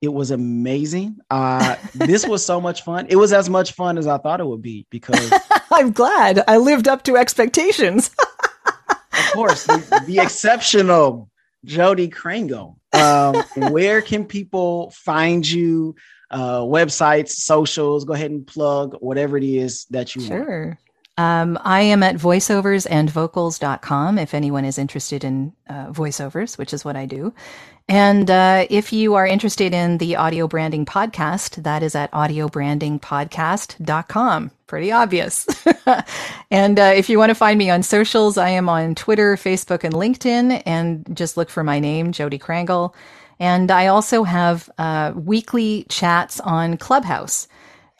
C: It was amazing. Uh, this was so much fun. It was as much fun as I thought it would be because, *laughs*
B: I'm glad I lived up to expectations. *laughs*
C: of course, the, the exceptional Jodi Krangle. Um, where can people find you? Uh, websites, socials. Go ahead and plug whatever it is that you want.
B: Um, I am at voiceoversandvocals.com if anyone is interested in uh, voiceovers, which is what I do. And uh, if you are interested in the audio branding podcast, that is at audiobrandingpodcast.com. Pretty obvious. *laughs* and uh, if you want to find me on socials, I am on Twitter, Facebook, and LinkedIn, and just look for my name, Jodi Krangle. And I also have uh, weekly chats on Clubhouse.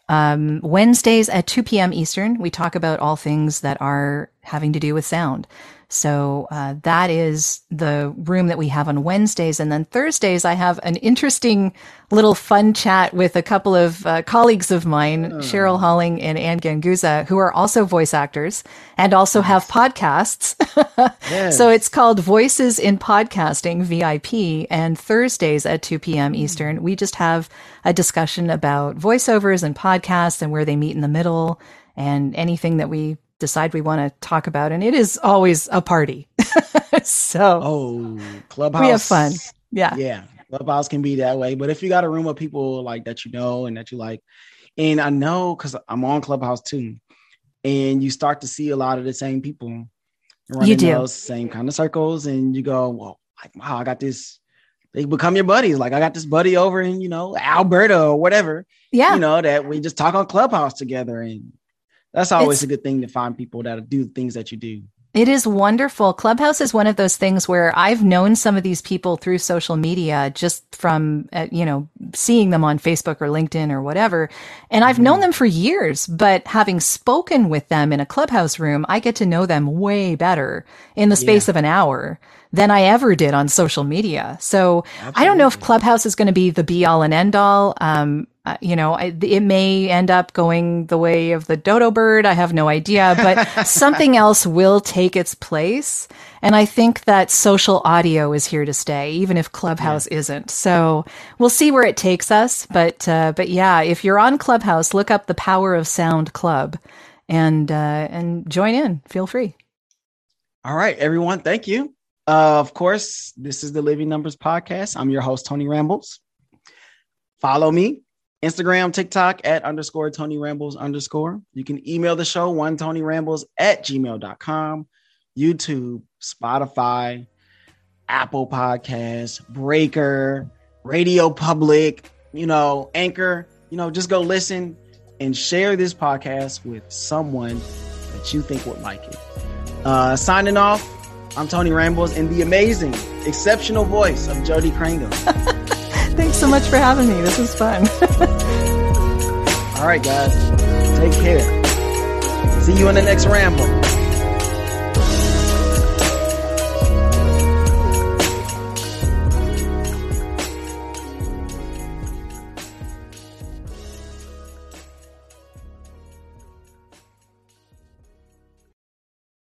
B: Um, Wednesdays at 2 p.m. Eastern, we talk about all things that are having to do with sound. So uh, that is the room that we have on Wednesdays. And then Thursdays, I have an interesting little fun chat with a couple of uh, colleagues of mine, Cheryl Holling and Anne Ganguzza, who are also voice actors and also have podcasts. *laughs*
C: Yes.
B: So it's called Voices in Podcasting VIP. And Thursdays at 2 p.m. Eastern, we just have a discussion about voiceovers and podcasts and where they meet in the middle and anything that we decide we want to talk about. And it is always a party. *laughs* so
C: Oh, Clubhouse.
B: we have fun. Yeah.
C: Yeah, Clubhouse can be that way. But if you got a room of people like that you know and that you like, and I know because I'm on Clubhouse too, and you start to see a lot of the same people running
B: do.
C: those same kind of circles, and you go, well, like, wow, I got this. They become your buddies. Like I got this buddy over in, you know, Alberta or whatever,
B: Yeah.
C: you know, that we just talk on Clubhouse together. And that's always
B: It's-
C: a good thing to find people that do the things that you do.
B: It is wonderful. Clubhouse is one of those things where I've known some of these people through social media just from, uh, you know, seeing them on Facebook or LinkedIn or whatever. And I've known them for years, but having spoken with them in a Clubhouse room, I get to know them way better in the space of an hour than I ever did on social media. So I don't know if Clubhouse is going to be the be all and end all. Um, uh, you know, I, it may end up going the way of the dodo bird. I have no idea, but *laughs* something else will take its place. And I think that social audio is here to stay, even if Clubhouse isn't. So we'll see where it takes us. But, uh, but yeah, if you're on Clubhouse, look up the Power of Sound Club and, uh, and join in. Feel free.
C: All right, everyone. Thank you. Uh, of course, this is the Living Numbers Podcast. I'm your host, Tony Rambles. Follow me, Instagram, TikTok at underscore Tony Rambles underscore. You can email the show, one Tony Rambles at gmail.com, YouTube, Spotify, Apple Podcasts, Breaker, Radio Public, you know, Anchor. You know, just go listen and share this podcast with someone that you think would like it. Uh, signing off, I'm Tony Rambles and the amazing, exceptional voice of Jodi Krangle. *laughs*
B: Thanks so much for having me. This was fun. *laughs*
C: All right, guys, take care. See you in the next ramble.